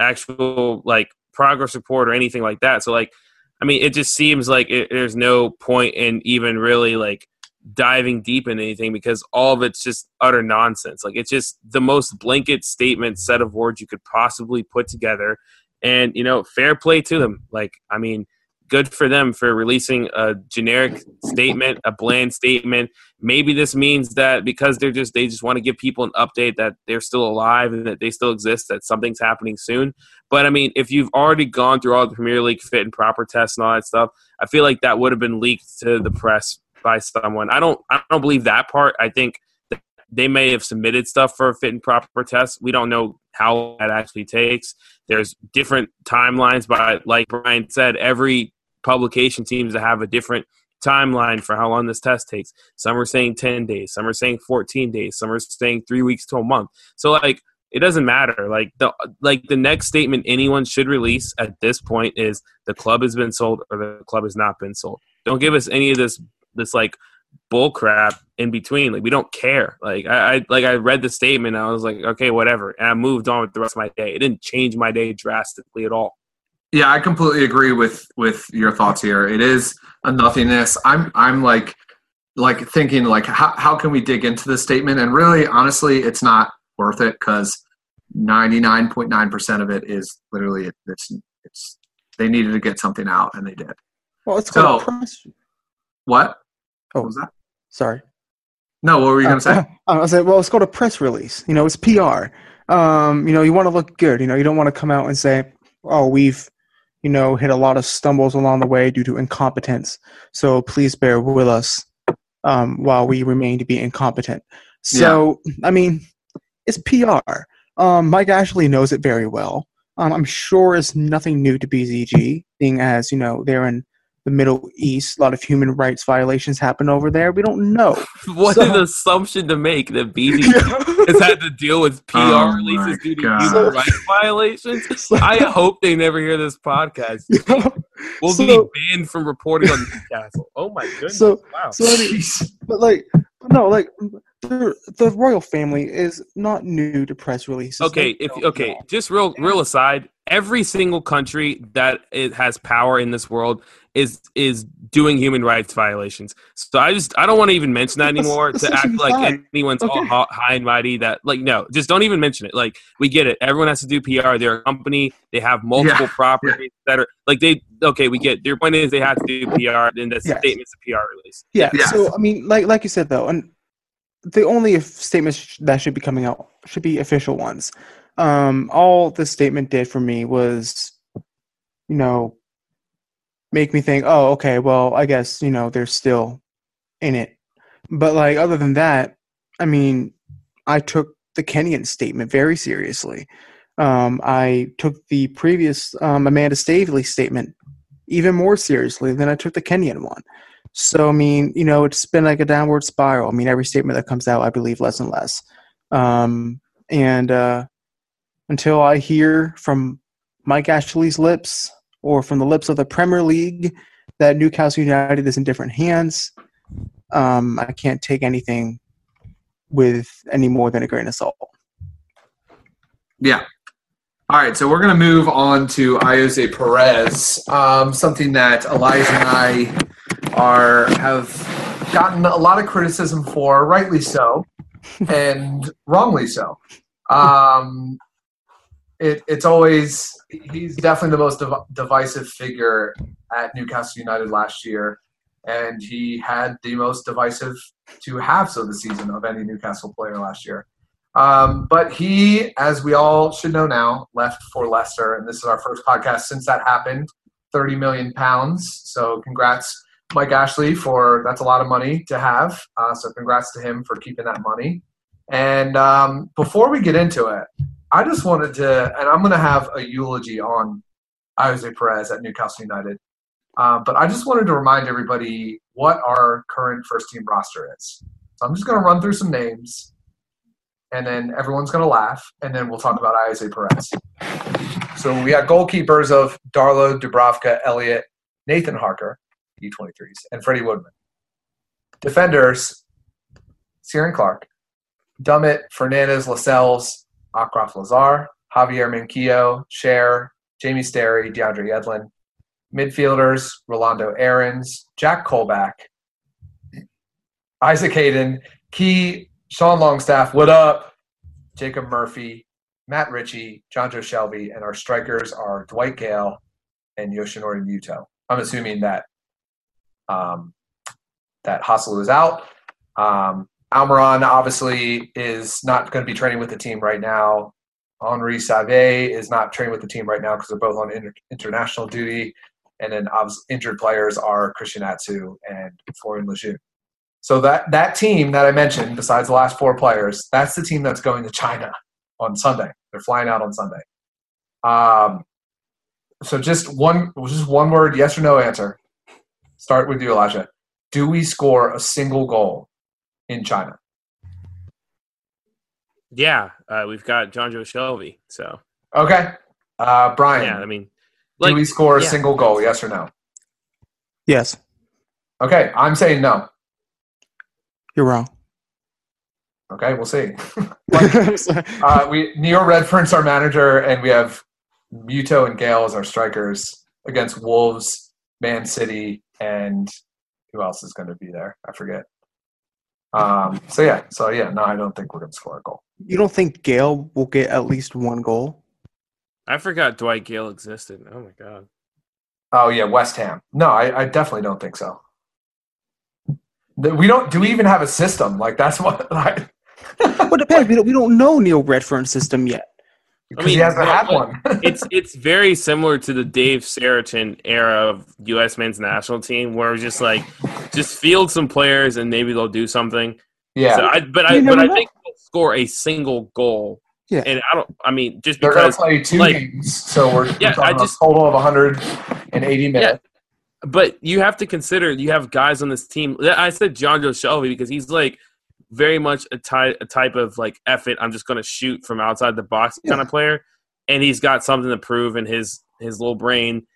actual like progress report or anything like that. So like I mean, it just seems like it, there's no point in even really like diving deep in anything because all of it's just utter nonsense. Like it's just the most blanket statement set of words you could possibly put together. And, you know, fair play to them. Like, I mean, good for them for releasing a generic statement, a bland statement. Maybe this means that because they're just they just want to give people an update that they're still alive and that they still exist, that something's happening soon. But I mean, if you've already gone through all the Premier League fit and proper tests and all that stuff, I feel like that would have been leaked to the press by someone. I don't I don't believe that part. I think they may have submitted stuff for a fit and proper test. We don't know how that actually takes. There's different timelines, but like Brian said, every publication seems to have a different timeline for how long this test takes. Some are saying 10 days, some are saying 14 days, some are saying 3 weeks to a month. So like it doesn't matter. Like the like the next statement anyone should release at this point is the club has been sold or the club has not been sold. Don't give us any of this this like bull crap in between. Like we don't care. Like I, I like I read the statement and I was like, okay, whatever. And I moved on with the rest of my day. It didn't change my day drastically at all. Yeah, I completely agree with with your thoughts here. It is a nothingness. I'm I'm like like thinking like how how can we dig into this statement? And really, honestly, it's not worth it because ninety nine point nine percent of it is literally it's it's they needed to get something out and they did. Well, it's So- called a press. What? Oh. What was that? Sorry. No, what were you gonna say? Uh, I was like, well, it's called a press release. You know, it's PR. Um, you know, you want to look good. You know, you don't want to come out and say, oh, we've, you know, hit a lot of stumbles along the way due to incompetence. So please bear with us um, while we remain to be incompetent. So, I mean, it's PR. Um, Mike Ashley knows it very well. Um, I'm sure it's nothing new to BZG, being as, you know, they're in the Middle East. A lot of human rights violations happen over there. We don't know. What So- an assumption to make that BZ has had to deal with PR Oh releases due to God. human rights violations. I hope they never hear this podcast. We'll So- be banned from reporting on Newcastle. Oh my goodness! So, wow. so any- Jeez. but like, no, like the the royal family is not new to press releases. okay, if okay, know. just real real aside, every single country that it has power in this world is is doing human rights violations. So I just I don't want to even mention that anymore that's to act like fact. anyone's all Okay. hi- high and mighty. That like no, just don't even mention it. Like we get it. Everyone has to do PR. They're a company. They have multiple Yeah, properties that are like they. Okay, we get. Their point is they have to do PR. Then the Yes. statement's a PR release. yeah. Yes. So I mean, like like you said though, and the only statements that should be coming out should be official ones. Um, all the statement did for me was, you know, make me think, oh, okay, well, I guess you know they're still in it. But like other than that, I mean, I took the Kenyon statement very seriously. Um, I took the previous um, Amanda Staveley statement even more seriously than I took the Kenyon one. So I mean, you know, it's been like a downward spiral. I mean, every statement that comes out, I believe less and less. Um, and uh, until I hear from Mike Ashley's lips or from the lips of the Premier League that Newcastle United is in different hands, um, I can't take anything with any more than a grain of salt. Yeah. All right, so we're going to move on to Ayoze Perez, um, something that Elijah and I are have gotten a lot of criticism for, rightly so, and wrongly so. Um, it, it's always he's definitely the most div- divisive figure at Newcastle United last year, and he had the most divisive two halves of the season of any Newcastle player last year. Um, but he, as we all should know now, left for Leicester, and this is our first podcast since that happened. Thirty million pounds. So, congrats, Mike Ashley, for that's a lot of money to have. Uh, so, congrats to him for keeping that money. And um, before we get into it, I just wanted to, and I'm going to have a eulogy on Ayoze Perez at Newcastle United. Uh, but I just wanted to remind everybody what our current first team roster is. So I'm just going to run through some names and then everyone's going to laugh, and then we'll talk about Ayoze Perez. So we got goalkeepers of Darlow, Dubravka, Elliot, Nathan Harker, U23s, and Freddie Woodman. Defenders, Ciaran Clark, Dummett, Fernandez, Lascelles, Achraf Lazaar, Javier Manquillo, Schär, Jamie Sterry, DeAndre Yedlin. Midfielders, Rolando Aarons, Jack Colback, Isaac Hayden, Ki, Sean Longstaff, what up? Jacob Murphy, Matt Ritchie, Jonjo Shelvey, and our strikers are Dwight Gayle and Yoshinori Muto. I'm assuming that um, that Hassel is out. Um, Almiron obviously is not going to be training with the team right now. Henri Saivet is not training with the team right now because they're both on inter- international duty. And then obviously injured players are Christian Atsu and Florian Lejeune. So that that team that I mentioned, besides the last four players, that's the team that's going to China on Sunday. They're flying out on Sunday. Um, so just one, just one word, yes or no answer. Start with you, Elijah. Do we score a single goal in China? Yeah, uh, we've got Jonjo Shelvey. So Okay, uh, Brian. yeah, I mean, do we score a yeah. single goal? Yes or no? Yes, Okay, I'm saying no. you're wrong. Okay, we'll see. uh, we Neil Redfearn's our manager, and we have Muto and Gayle as our strikers against Wolves, Man City, and who else is going to be there? I forget. Um, so yeah, so yeah, no, I don't think we're going to score a goal. you don't think Gayle will get at least one goal? I forgot Dwight Gayle existed. Oh my god. Oh yeah, West Ham. No, I, I definitely don't think so. We don't. Do we even have a system? Like that's what. Like, Well, it depends. We don't, we don't know Neil Redfearn's system yet. Because mean, he hasn't what- had one. it's it's very similar to the Dave Sarachan era of U.S. men's national team, where it's just like just field some players and maybe they'll do something. yeah, So I, but I but never I think they'll score a single goal. Yeah. and I don't. I mean, just they're going to because. play two like- games, so we're, Yeah, we're I just- a total of 180 minutes. But you have to consider you have guys on this team. I said John Joe Shelby because he's like very much a type a type of like effort. I'm just going to shoot from outside the box kind of player, and he's got something to prove in his his little brain.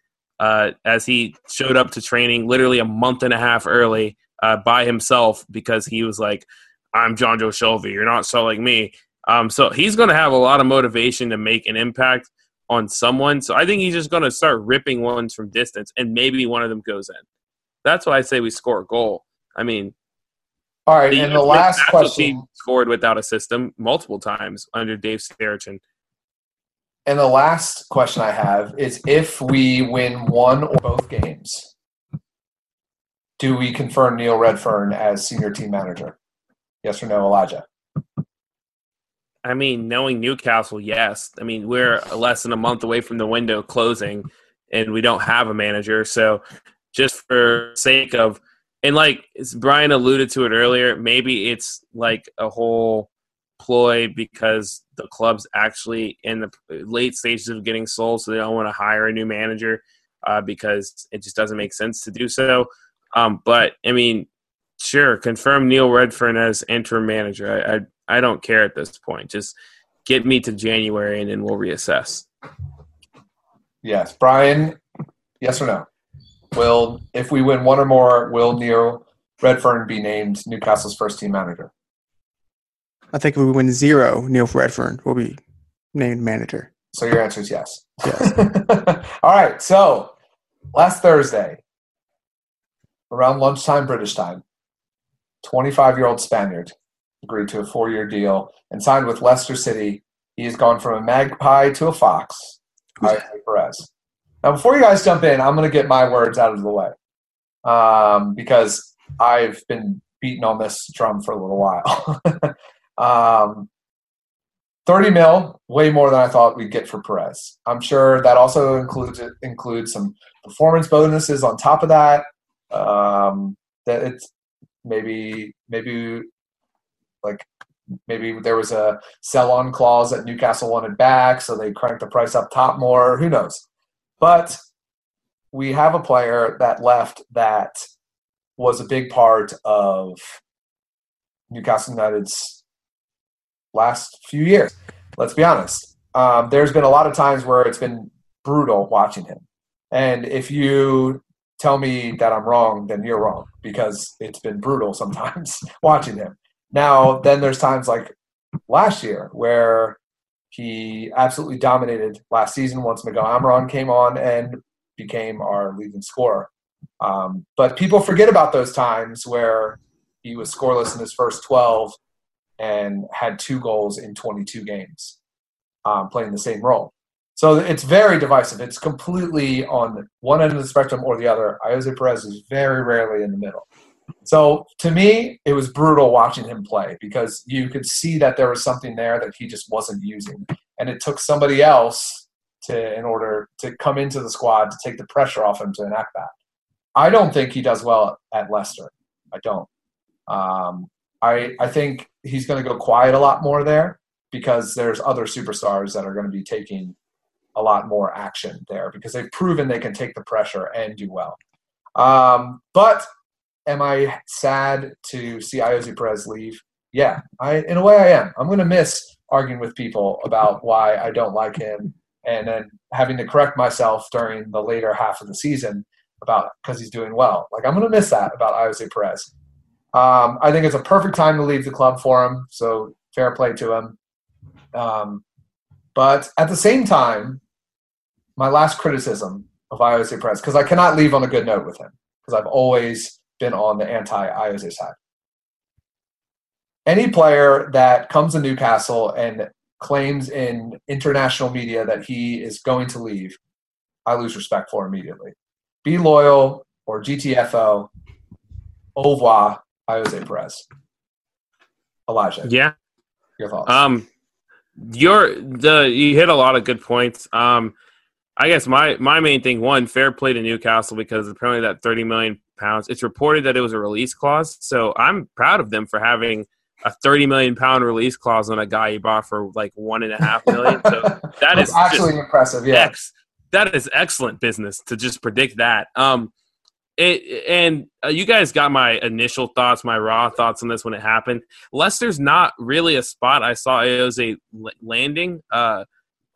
Uh, as he showed up to training literally a month and a half early uh, by himself because he was like, "I'm Jonjo Shelvey. You're not so like me." Um, so he's going to have a lot of motivation to make an impact on someone. So I think he's just going to start ripping ones from distance, and maybe one of them goes in. That's why I say we score a goal. I mean, All right, the and the last question, scored without a system multiple times under Dave Sarachan. and the last question I have is: If we win one or both games, do we confirm Neil Redfearn as senior team manager? Yes or no, Elijah? I mean, knowing Newcastle, yes. I mean, we're less than a month away from the window closing, and we don't have a manager. So, just for sake of, and like as Brian alluded to it earlier, maybe it's like a whole ploy because the club's actually in the late stages of getting sold, so they don't want to hire a new manager uh, because it just doesn't make sense to do so. Um, but I mean, sure, confirm Neil Redfearn as interim manager. I, I I don't care at this point. Just get me to January and then we'll reassess. Yes, Brian. Yes or no? Will if we win one or more, will Neil Redfearn be named Newcastle's first team manager? I think if we win zero, Neil Redfearn will be named manager. So your answer is yes. Yes. All right. So last Thursday, around lunchtime British time, 25 year old Spaniard agreed to a four year deal and signed with Leicester City. He has gone from a magpie to a fox. Javier Perez. Now, before you guys jump in, I'm going to get my words out of the way um, because I've been beating on this drum for a little while. um, 30 mil, way more than I thought we'd get for Perez. I'm sure that also includes includes some performance bonuses on top of that. Um, that it's maybe maybe like maybe there was a sell on clause that Newcastle wanted back, so they cranked the price up top more. Who knows? But we have a player that left that was a big part of Newcastle United's last few years. Let's be honest. Um, there's been a lot of times where it's been brutal watching him. And if you tell me that I'm wrong, then you're wrong because it's been brutal sometimes watching him. Now, then there's times like last year where he absolutely dominated last season once Miguel Almiron came on and became our leading scorer. Um, but people forget about those times where he was scoreless in his first 12 and had two goals in 22 games, um, playing the same role. So it's very divisive. It's completely on one end of the spectrum or the other. Ayoze Perez is very rarely in the middle. So to me, it was brutal watching him play because you could see that there was something there that he just wasn't using, and it took somebody else to in order to come into the squad to take the pressure off him to enact that. I don't think he does well at Leicester. I don't. Um, I I think he's going to go quiet a lot more there because there's other superstars that are going to be taking a lot more action there because they've proven they can take the pressure and do well. Um, but am I sad to see Ayoze Perez leave? Yeah, I in a way I am. I'm going to miss arguing with people about why I don't like him and then having to correct myself during the later half of the season about because he's doing well. Like I'm going to miss that about Ayoze Perez. Um, I think it's a perfect time to leave the club for him. So fair play to him. Um, but at the same time, my last criticism of Ayoze Perez because I cannot leave on a good note with him because I've always been on the anti Ayoze side. Any player that comes to Newcastle and claims in international media that he is going to leave, I lose respect for immediately. Be loyal or GTFO. Au revoir, Ayoze Perez. Elijah. Yeah. Your thoughts? Um, you're the you hit a lot of good points. Um, I guess my my main thing one fair play to Newcastle because apparently that thirty million pounds. It's reported that it was a release clause, so I'm proud of them for having a thirty million pound release clause on a guy you bought for like one and a half million so that is actually impressive. Yeah. ex- that is excellent business to just predict that. Um, it and uh, you guys got my initial thoughts, my raw thoughts on this when it happened. Leicester's not really a spot I saw Ayoze l- landing. Uh,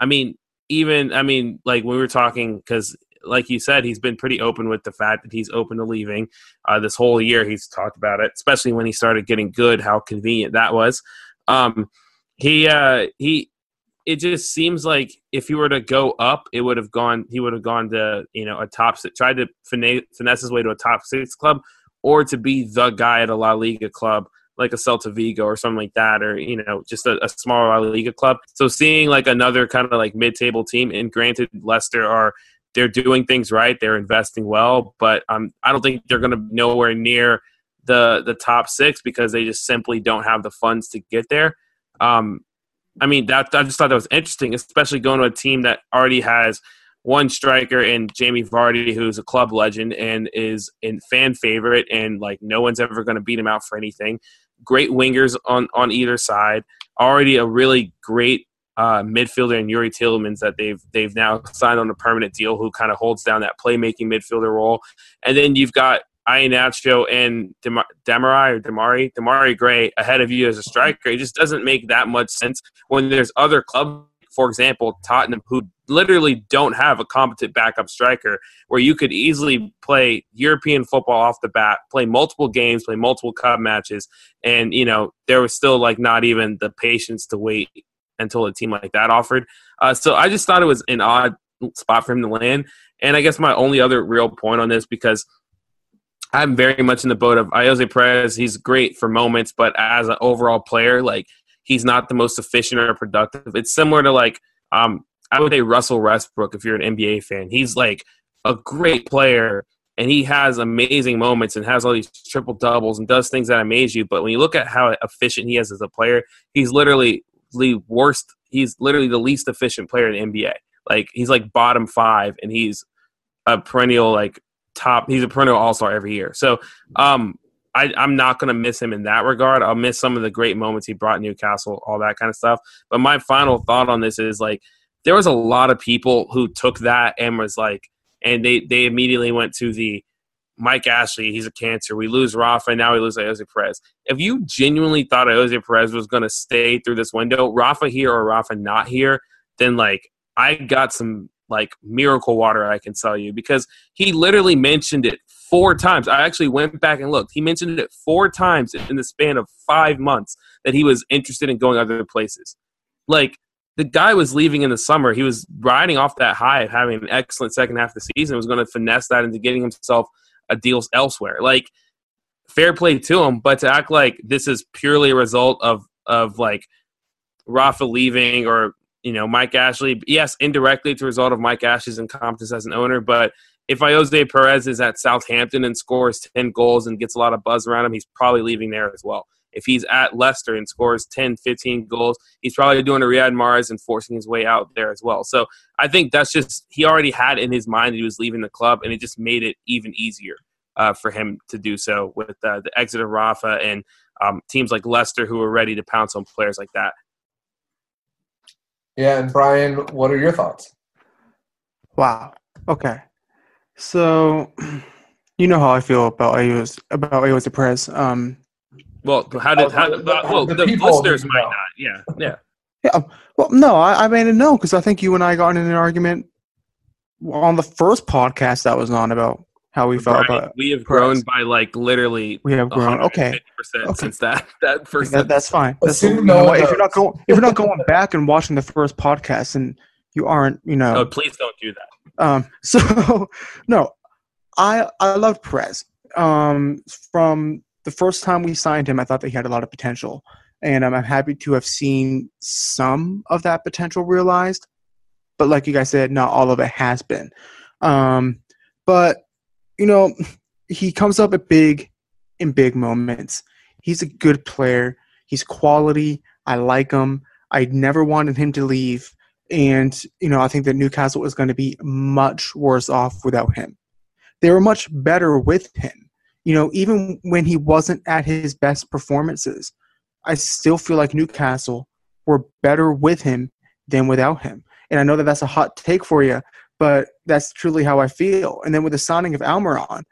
I mean, even I mean, like we were talking because, like you said, he's been pretty open with the fact that he's open to leaving. Uh, this whole year, he's talked about it, especially when he started getting good. How convenient that was. Um, he uh, he it just seems like if he were to go up, it would have gone. He would have gone to you know a top six, tried to finesse, finesse his way to a top six club, or to be the guy at a La Liga club like a Celta Vigo or something like that, or you know just a, a smaller La Liga club. So seeing like another kind of like mid-table team, and granted Leicester are they're doing things right, they're investing well, but um, I don't think they're going to be nowhere near the the top six because they just simply don't have the funds to get there. Um, I mean, that I just thought that was interesting, especially going to a team that already has one striker in Jamie Vardy, who's a club legend and is a fan favorite, and like no one's ever going to beat him out for anything. Great wingers on on either side. Already a really great uh, midfielder in Youri Tielemans that they've they've now signed on a permanent deal, who kind of holds down that playmaking midfielder role. And then you've got Iheanacho and Dem- Demarai or Demari Demari Gray ahead of you as a striker. It just doesn't make that much sense when there's other clubs, for example, Tottenham, who literally don't have a competent backup striker, where you could easily play European football off the bat, play multiple games, play multiple cup matches, and you know there was still like not even the patience to wait until a team like that offered. Uh, so I just thought it was an odd spot for him to land. And I guess my only other real point on this because I'm very much in the boat of Ayoze Perez. He's great for moments, but as an overall player, like he's not the most efficient or productive. It's similar to like um, I would say Russell Westbrook if you're an NBA fan. He's like a great player and he has amazing moments and has all these triple doubles and does things that amaze you. But when you look at how efficient he is as a player, he's literally the worst. He's literally the least efficient player in the NBA. Like he's like bottom five, and he's a perennial like top. He's a perennial all star every year. So um, I, I'm not going to miss him in that regard. I'll miss some of the great moments he brought Newcastle, all that kind of stuff. But my final thought on this is like there was a lot of people who took that and was like, and they they immediately went to the Mike Ashley, he's a cancer. We lose Rafa, and now we lose Ayoze Perez. If you genuinely thought Ayoze Perez was going to stay through this window, Rafa here or Rafa not here, then like I got some like miracle water I can sell you because he literally mentioned it four times. I actually went back and looked. He mentioned it four times in the span of five months that he was interested in going other places. Like the guy was leaving in the summer. He was riding off that high of having an excellent second half of the season. Was going to finesse that into getting himself a deal elsewhere. Like fair play to him, but to act like this is purely a result of of like Rafa leaving or you know, Mike Ashley, yes, indirectly it's a result of Mike Ashley's incompetence as an owner, but if Ayoze Perez is at Southampton and scores 10 goals and gets a lot of buzz around him, he's probably leaving there as well. If he's at Leicester and scores 10, 15 goals, he's probably doing a Riyad Mahrez and forcing his way out there as well. So I think that's just, he already had in his mind that he was leaving the club, and it just made it even easier uh, for him to do so with uh, the exit of Rafa and um, teams like Leicester who are ready to pounce on players like that. Yeah, and Brian, what are your thoughts? Wow. Okay. So, you know how I feel about Ayoze about Ayoze Perez. Um, well, how did how, well, the, the listeners might know. not. Yeah, yeah. Yeah. Well, no, I, I mean no, because I think you and I got in an argument on the first podcast that was on about how we felt about. We have grown by like literally. We have grown. Okay. okay. Since that that first. That, that's fine. That's, you know, if you're not going, if you're not going back and watching the first podcast, and you aren't, you know. No, please don't do that. Um. So, no, I I loved Perez. Um. From the first time we signed him, I thought that he had a lot of potential, and um, I'm happy to have seen some of that potential realized. But like you guys said, not all of it has been. Um. But you know, he comes up at big in big moments. He's a good player. He's quality. I like him. I never wanted him to leave. And, you know, I think that Newcastle is going to be much worse off without him. They were much better with him. You know, even when he wasn't at his best performances, I still feel like Newcastle were better with him than without him. And I know that that's a hot take for you, but that's truly how I feel. And then with the signing of Almiron,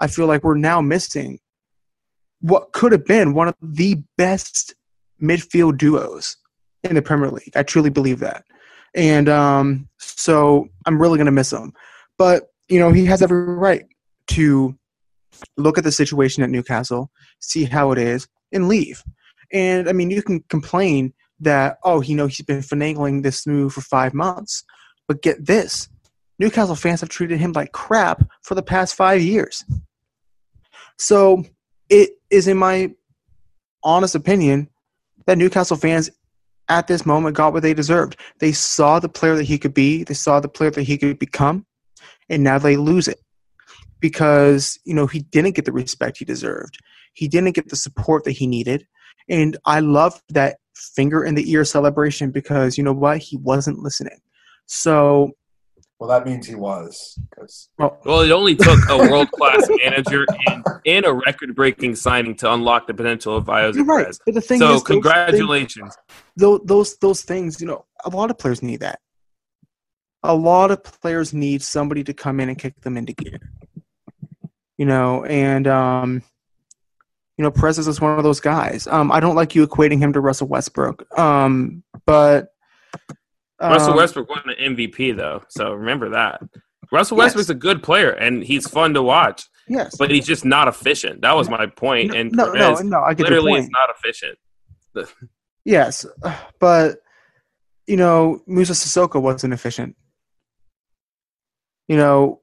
I feel like we're now missing what could have been one of the best midfield duos in the Premier League. I truly believe that. And um, so I'm really going to miss him. But, you know, he has every right to look at the situation at Newcastle, see how it is, and leave. And, I mean, you can complain that, oh, you know, he's been finagling this move for five months. But get this Newcastle fans have treated him like crap for the past five years. So it is, in my honest opinion, that Newcastle fans at this moment got what they deserved. They saw the player that he could be, they saw the player that he could become, and now they lose it because you know he didn't get the respect he deserved. He didn't get the support that he needed, and I loved that finger in the ear celebration because you know what he wasn't listening. So well, that means he was. Cause... Well, well, it only took a world class manager and, and a record breaking signing to unlock the potential of Ayoze You're right. But the thing so, is, congratulations. Those, things, those those things, you know, a lot of players need that. A lot of players need somebody to come in and kick them into gear. You know, and um, you know, Perez is one of those guys. Um, I don't like you equating him to Russell Westbrook. Um, but Russell um, Westbrook won an MVP though, so remember that. Russell yes. Westbrook's a good player and he's fun to watch. Yes, but he's just not efficient. That was my point. No, and no, no, no, I get literally is not efficient. yes, but you know, Moussa Sissoko wasn't efficient. You know,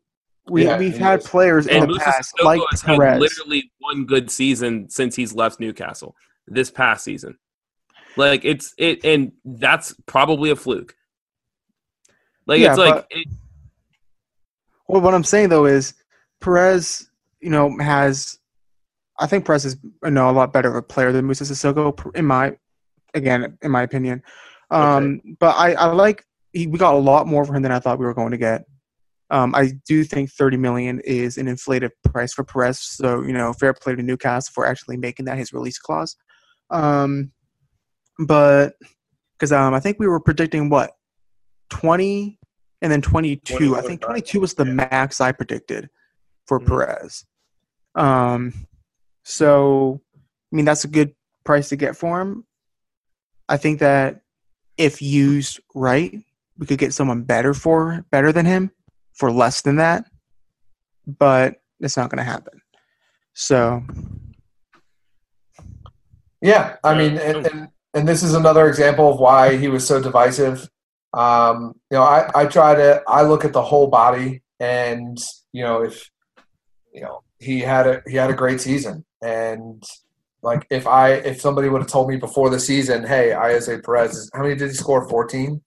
we yeah, we've had players in the Musa past Sissoko like Perez. literally one good season since he's left Newcastle this past season. Like it's it, and that's probably a fluke. Like yeah, it's like. It, well, what I'm saying though is Perez, you know, has. I think Perez is you know a lot better of a player than Moussa Sissoko in my, again in my opinion. Um, okay. But I, I like he, we got a lot more for him than I thought we were going to get. Um, I do think 30 million is an inflated price for Perez. So you know, fair play to Newcastle for actually making that his release clause. Um, but because um, I think we were predicting what 20 and then 22. I think 22 was the yeah. max I predicted for mm-hmm. Perez. Um, so I mean that's a good price to get for him. I think that if used right, we could get someone better for better than him for less than that. But it's not going to happen. So yeah, I mean, and, and, and this is another example of why he was so divisive um, you know, I, I try to I look at the whole body, and you know, if you know he had a he had a great season, and like if I if somebody would have told me before the season, hey, Ayoze Perez, how many did he score? Fourteen.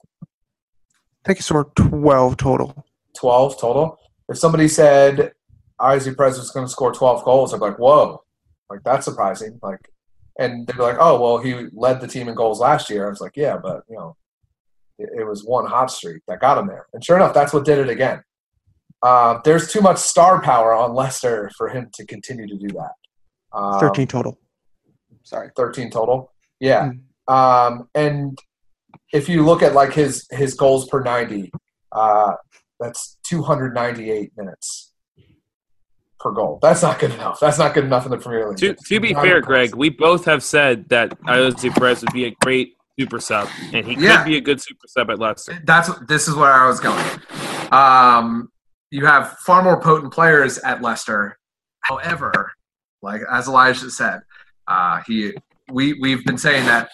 I think he scored 12 total. 12 total. If somebody said Ozzie Perez was going to score 12 goals, I'd be like, whoa, like that's surprising. Like, and they'd be like, oh, well, he led the team in goals last year. I was like, yeah, but you know, it, it was one hot streak that got him there. And sure enough, that's what did it again. Uh, there's too much star power on Leicester for him to continue to do that. Um, 13 total. Sorry. 13 total. Yeah. Mm. Um, and if you look at like his his goals per 90, uh, that's 298 minutes per goal. That's not good enough. That's not good enough in the Premier League. To, to be fair. Greg, we both have said that Ayoze Perez would be a great super sub, and he Yeah. could be a good super sub at Leicester. That's this is where I was going. Um, you have far more potent players at Leicester. However, like as Elijah said, uh, he we we've been saying that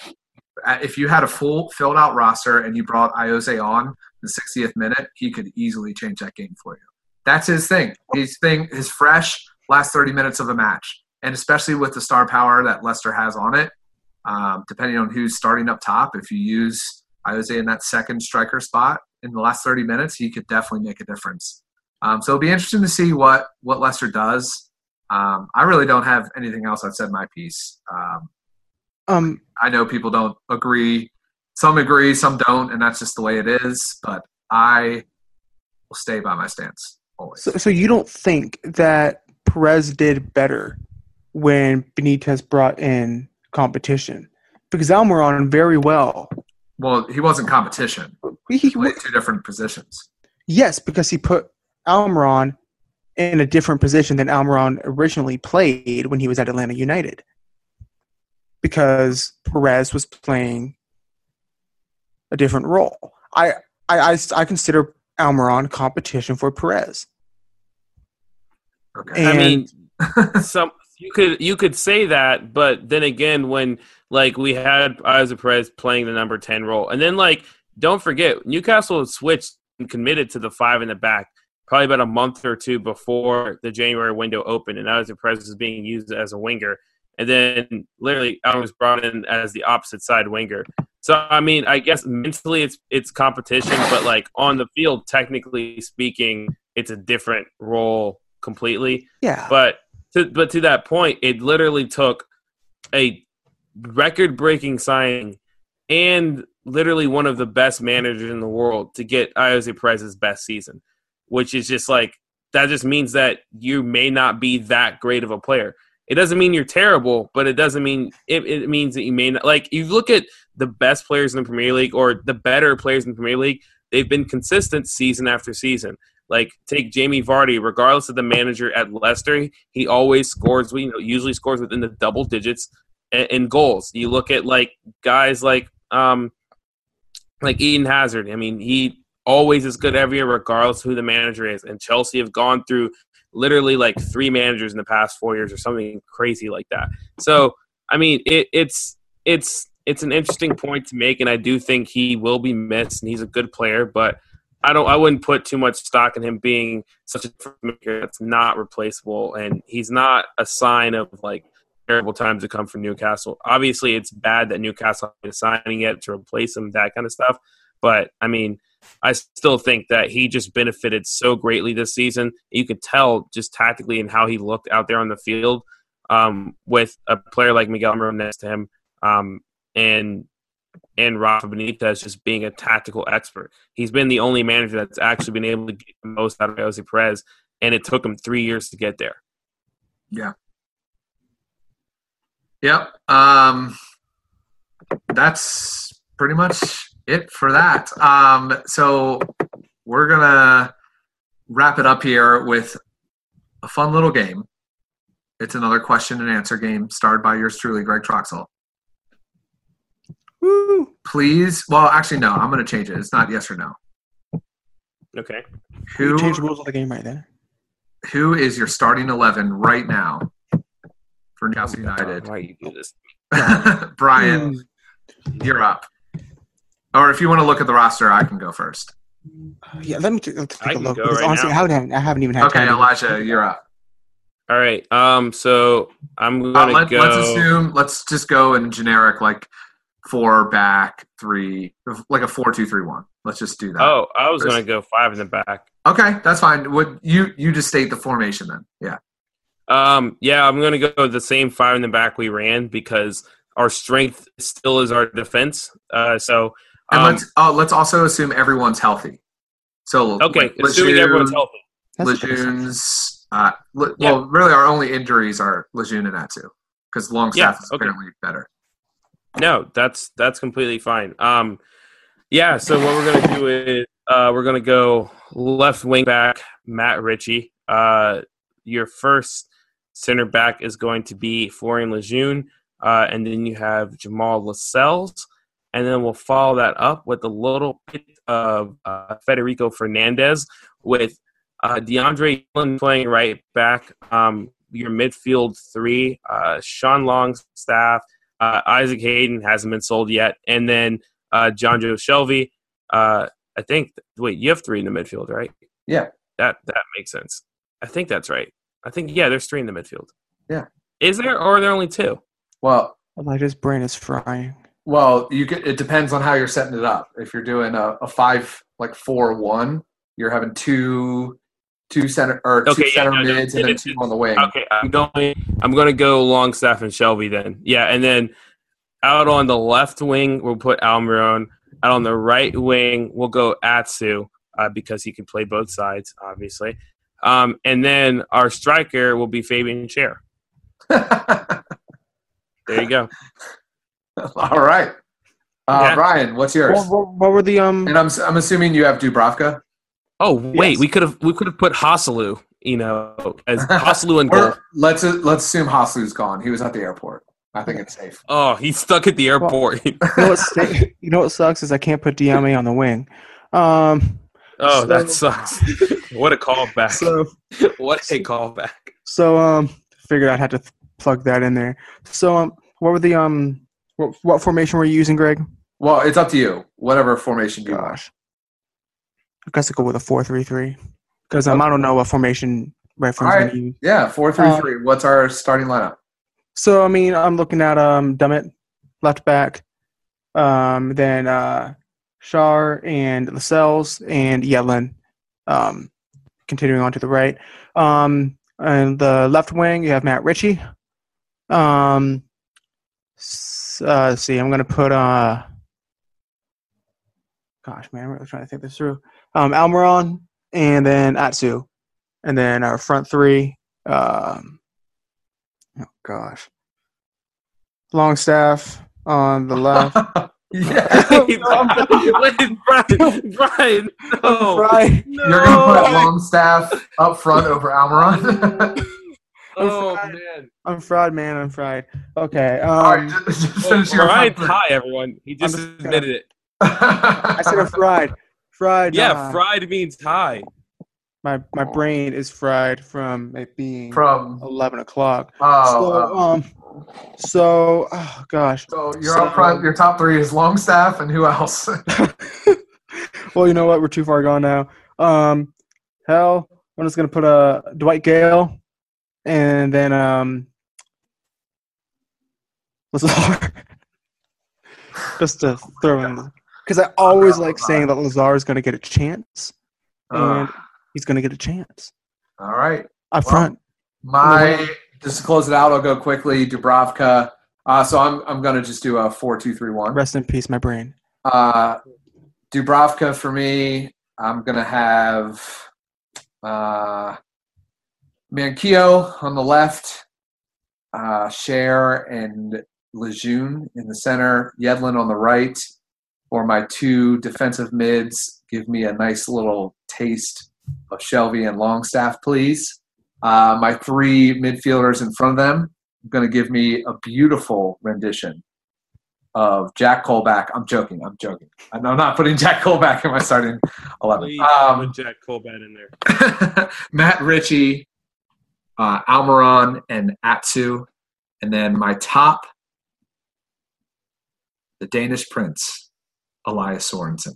uh, if you had a full filled out roster and you brought Ayoze on the 60th minute, he could easily change that game for you. That's his thing. His thing is fresh last 30 minutes of a match, and especially with the star power that Leicester has on it. Um, depending on who's starting up top, if you use Ayoze in that second striker spot in the last 30 minutes, he could definitely make a difference. Um, so it'll be interesting to see what what Leicester does. Um, I really don't have anything else. I've said my piece. Um, Um, I know people don't agree. Some agree, some don't, and that's just the way it is. But I will stay by my stance always. so, so you don't think that Perez did better when Benitez brought in competition? Because Almiron very well. well, he wasn't competition. He, He played two different positions. yes, because he put Almiron in a different position than Almiron originally played when he was at Atlanta United. Because Perez was playing a different role. I I, I, I consider Almiron competition for Perez. Okay. I mean, some you could you could say that, but then again, when like we had Ayoze Perez playing the number ten role, and then like don't forget Newcastle switched and committed to the five in the back probably about a month or two before the January window opened, and Ayoze Perez was being used as a winger, and then literally I was brought in as the opposite side winger. So I mean, I guess mentally it's it's competition, but like on the field, technically speaking, it's a different role completely. Yeah. But to, but to that point, it literally took a record-breaking signing and literally one of the best managers in the world to get Ayoze Perez's best season, which is just like that. Just means that you may not be that great of a player. It doesn't mean you're terrible, but it doesn't mean it, it means that you may not. Like you look at the best players in the Premier League or the better players in the Premier League, they've been consistent season after season. Like take Jamie Vardy, regardless of the manager at Leicester, he always scores. You know, usually scores within the double digits in, goals. You look at like guys like um like Eden Hazard. I mean, he always is good every year, regardless who the manager is. And Chelsea have gone through literally like three managers in the past four years or something crazy like that. So I mean, it, it's it's it's an interesting point to make, and I do think he will be missed, and he's a good player, but. I don't. I wouldn't put too much stock in him being such a maker that's not replaceable, and he's not a sign of like terrible times to come for Newcastle. Obviously, it's bad that Newcastle is signing it to replace him, that kind of stuff. But I mean, I still think that he just benefited so greatly this season. You could tell just tactically and how he looked out there on the field um, with a player like Miguel Almiron next to him, um, and and Rafa Benitez just being a tactical expert. He's been the only manager that's actually been able to get the most out of Ayoze Perez, and it took him three years to get there. Yeah. Yep. Um, that's pretty much it for that. Um, so we're gonna wrap it up here with a fun little game. It's another question and answer game starred by yours truly, Greg Troxel. Woo. Please, well, actually, no. I'm gonna change it. It's not yes or no. Okay. You Who change the rules of the game right there. who is your starting eleven right now for Newcastle United? Why you do this? Brian, you're up. Or if you want to look at the roster, I can go first. Yeah, let me t- take a can look. go right honestly, now. I haven't, I haven't even had Okay, time. to- Elijah, you're up. All right. Um. So I'm Uh, gonna let, go. Let's assume. Let's just go in generic, like four back, three, like a four, two, three, one. Let's just do that. Oh, I was going to go five in the back. Okay, that's fine. Would you you just state the formation then? Yeah. Um, yeah, I'm going to go the same five in the back we ran because our strength still is our defense. Uh, so, And um, let's oh, let's also assume everyone's healthy. So okay, like, assuming Lejeune- everyone's healthy. That's a good assumption. Lejeune's, uh, Le- Yeah. well, really, our only injuries are Lejeune and Atsu because Longstaff Yeah, is okay. apparently better. No, that's that's completely fine. Um, yeah. So what we're gonna do is uh, we're gonna go left wing back Matt Ritchie. Uh, your first center back is going to be Florian Lejeune, uh, and then you have Jamal Lascelles, and then we'll follow that up with a little bit of uh, Federico Fernandez with uh, DeAndre playing right back. Um, your midfield three, uh, Sean Longstaff. Uh, Isaac Hayden hasn't been sold yet, and then uh, Jonjo Shelvey. Uh, I think. Wait, you have three in the midfield, right? Yeah. That that makes sense. I think that's right. I think yeah, there's three in the midfield. Yeah. Is there, or are there only two? Well, Elijah's brain is frying. well, you could. It depends on how you're setting it up. If you're doing a, a five like four one, you're having two two center or two Okay, yeah, center no, no, mids and then two on the wing. Okay, I'm going. I'm going to go Longstaff and Shelvey then. Yeah, and then out on the left wing we'll put Almiron. Out on the right wing we'll go Atsu uh, because he can play both sides, obviously. Um, and then our striker will be Fabian Schär. There you go. All right, uh, Yeah. Brian, what's yours? What, what, what were the um? And I'm I'm assuming you have Dubravka. Oh wait, Yes. we could have we could have put Hasalu, you know, as Hasalu and goal. Let's let's assume Haslu's gone. He was at the airport. I think it's safe. Oh, he's stuck at the airport. You know, what you know what sucks is I can't put DMA on the wing. Um, oh, that sucks. what a callback! so what a callback! so um, figured I'd have to th- plug that in there. So um, what were the um, what, what formation were you using, Greg? Well, it's up to you. Whatever formation you want. Gosh, I guess I go with a four-three-three because um, I don't know what formation reference All right. to use. Yeah, four three three. What's our starting lineup? So I mean, I'm looking at um Dummett, left back, um then uh Schär and Lascelles and Yedlin, um continuing on to the right. Um and the left wing you have Matt Ritchie. Um s- uh let's see, I'm gonna put uh gosh man, I'm really trying to think this through. Um Almiron and then Atsu. And then our front three, um Oh gosh. Longstaff on the left. yeah, Wait, Brian, Brian, no, right. you're gonna put. Longstaff up front over Almiron. Oh fried. man, I'm fried, man. I'm fried. Okay. Um, All right, just, just finish your Brian's high, everyone. He just I'm just admitted it. I said I'm fried. Fried. Yeah, nah. fried means high. My my brain is fried from it being from. eleven o'clock. Oh, so uh, um, so oh gosh. so you're so- up front. Your top three is Longstaff, and who else? well, you know what? We're too far gone now. Um, hell, I'm just gonna put a Dwight Gayle, and then um, Lazaar, just to throw in because I always like saying that Lazaar is gonna get a chance, Uh, and he's gonna get a chance all right. up Well, front. My just to close it out, I'll go quickly. Dubravka. Uh, so I'm I'm gonna just do a four two three one. Rest in peace, my brain. Uh, Dubravka for me. I'm gonna have uh, Manquillo on the left, uh, Schär and Lejeune in the center, Yedlin on the right. For my two defensive mids, give me a nice little taste of Shelvey and Longstaff, please. Uh, my three midfielders in front of them, are going to give me a beautiful rendition of Jack Colback. I'm joking. I'm joking. I'm not putting Jack Colback in my starting eleven. Please Um, put Jack Colback in there. Matt Ritchie, uh, Almiron, and Atsu, and then my top, the Danish Prince, Elias Sorensen.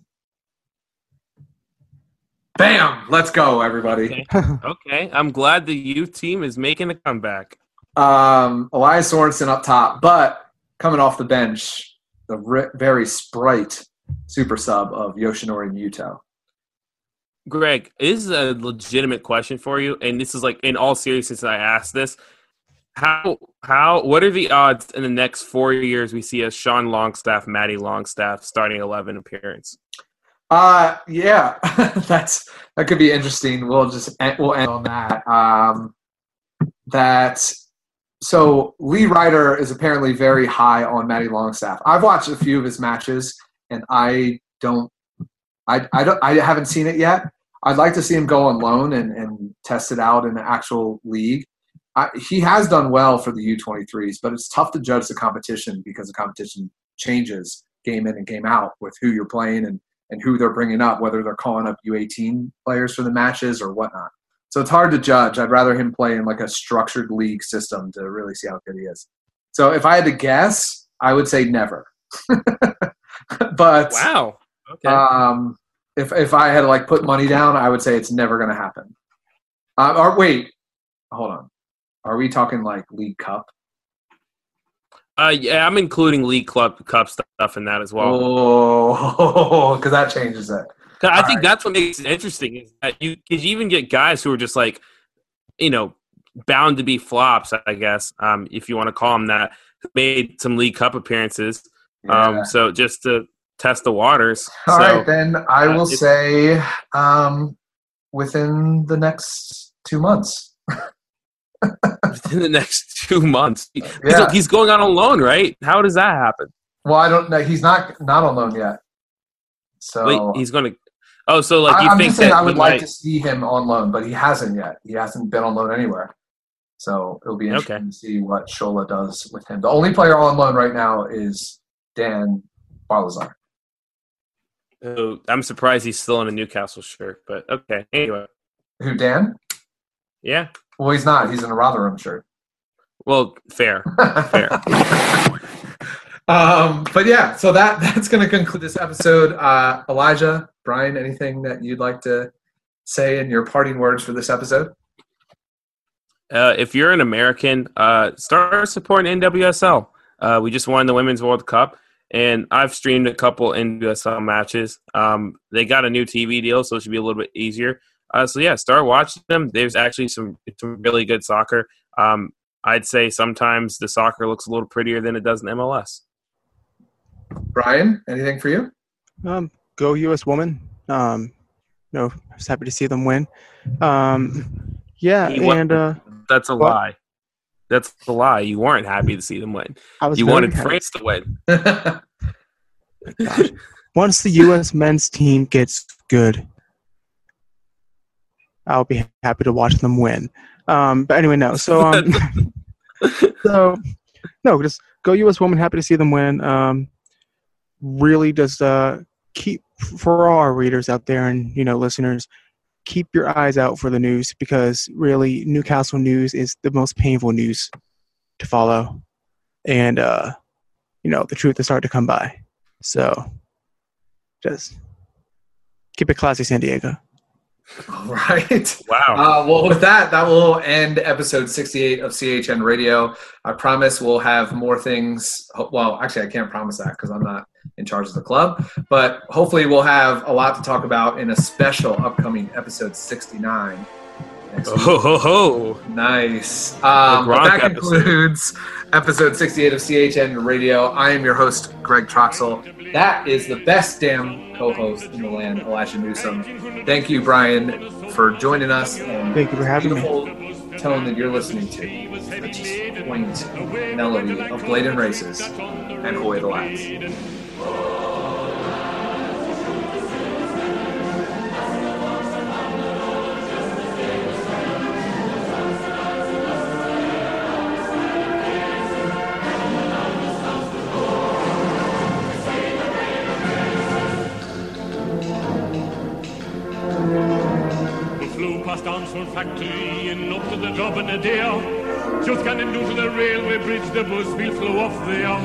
Bam! Let's go, everybody. Okay, I'm glad the youth team is making a comeback. Um, Elias Sorensen up top, but coming off the bench, the ri- very sprite super sub of Yoshinori Muto. Greg, this is a legitimate question for you, and this is like in all seriousness. I asked this: how how what are the odds in the next four years we see a Sean Longstaff, Matty Longstaff starting eleven appearance? Uh yeah, that's that could be interesting. We'll just end, we'll end on that. Um, that so Lee Ryder is apparently very high on Matty Longstaff. I've watched a few of his matches, and I don't, I I don't, I haven't seen it yet. I'd like to see him go on loan and, and test it out in the actual league. I, he has done well for the U23s, but it's tough to judge the competition because the competition changes game in and game out with who you're playing and, and who they're bringing up, whether they're calling up U18 players for the matches or whatnot. So it's hard to judge. I'd rather him play in like a structured league system to really see how good he is. So if I had to guess, I would say never. but wow, okay. Um, if if I had to like put money down, I would say it's never going to happen. Uh, or wait, hold on. Are we talking like League Cup? Uh, yeah, I'm including League Club Cup stuff in that as well. Oh, because that changes it. I All think right. that's what makes it interesting is that you because you even get guys who are just like, you know, bound to be flops. I guess um, if you want to call them that, made some League Cup appearances. Yeah. Um, so just to test the waters. All so, right, then I uh, will say um, within the next two months. within the next two months, yeah. he's, he's going on loan, right? How does that happen? Well, I don't know. He's not not on loan yet. So Wait, he's going to Oh, so like you I, am just saying I would like might... to see him on loan, but he hasn't yet. He hasn't been on loan anywhere. So it'll be interesting okay. to see what Shola does with him. The only player on loan right now is Dan Barlaser. Oh, I'm surprised he's still in a Newcastle shirt, but okay. Anyway. Who, Dan? Yeah. Well, he's not. He's in a Rotherham shirt. Well, fair. fair. Um, but yeah, so that that's going to conclude this episode. Uh, Elijah, Brian, anything that you'd like to say in your parting words for this episode? Uh, if you're an American, uh, start supporting NWSL. Uh, we just won the Women's World Cup, and I've streamed a couple NWSL matches. Um, they got a new TV deal, so it should be a little bit easier. Uh, so yeah, start watching them. There's actually some some really good soccer. Um, I'd say sometimes the soccer looks a little prettier than it does in MLS. Brian, anything for you? Um, go U.S. woman. Um, no, I was happy to see them win. Um, yeah, and uh, that's a what? lie. That's a lie. You weren't happy to see them win. I was you wanted happy. France to win. Once the U.S. men's team gets good, I'll be happy to watch them win. Um, but anyway, no. So, um, so no, just go U.S. woman. Happy to see them win. Um, really just uh, keep for all our readers out there and you know listeners keep your eyes out for the news because really newcastle news is the most painful news to follow and uh, you know the truth is hard to come by so just keep it classy san diego all right. Wow. Uh, well, with that, that will end episode 68 of CHN Radio. I promise we'll have more things. Well, actually, I can't promise that because I'm not in charge of the club. But hopefully, we'll have a lot to talk about in a special upcoming episode 69. Oh, ho, ho. Nice. Um, that concludes episode 68 of CHN Radio. I am your host, Greg Troxel. That is the best damn co-host in the land, Elijah Newsom. Thank you, Brian, for joining us. And Thank you for having me. Tone that you're listening to, the just quaint melody of Blaydon Races and Away the Lads. And up to the job in a day. Just canning down to the railway bridge, the bus will flow off there.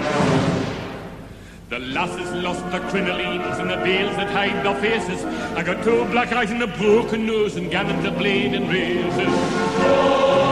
The lasses lost their crinolines and the veils that hide their faces. I got two black eyes and a broken nose and of blade and razors.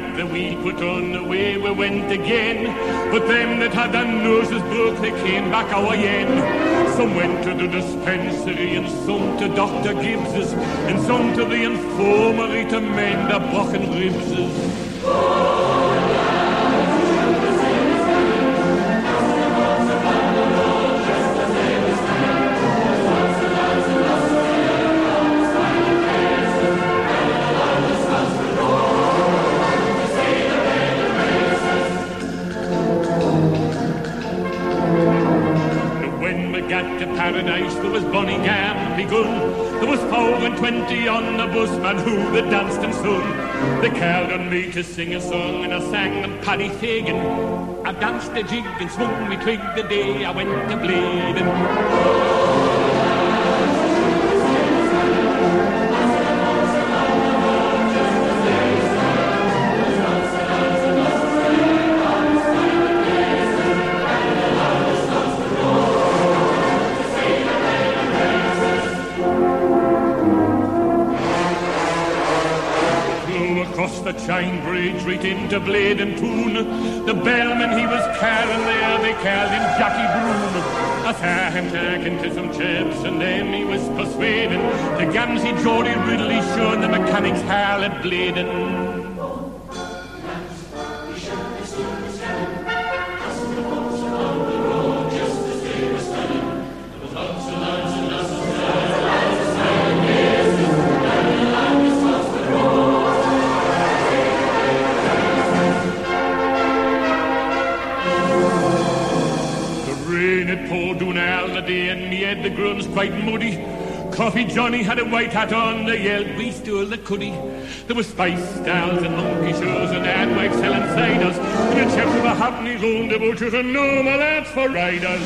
Had the put on, away we went again. But them that had their noses broke, they came back our yen. Some went to the dispensary, and some to Dr. Gibbs's, and some to the infirmary to mend their broken ribses. Sung. They called on me to sing a song, and I sang them Paddy Fagan. I danced a jig and swung me twig the day I went to Blaydon. Into Blaydon Toon. The bellman he was carrying there, they called him Jackie Broom. I saw him talking to some chaps and then he was persuading the Gamsey Geordie Ridley showing the mechanics hall at Blaydon. Johnny had a white hat on, they yelled, we stole the cuddy. There was spice stalls and monkey shows and ad wives selling ciders. And the chaps were happening on the butchers and no more lads for riders.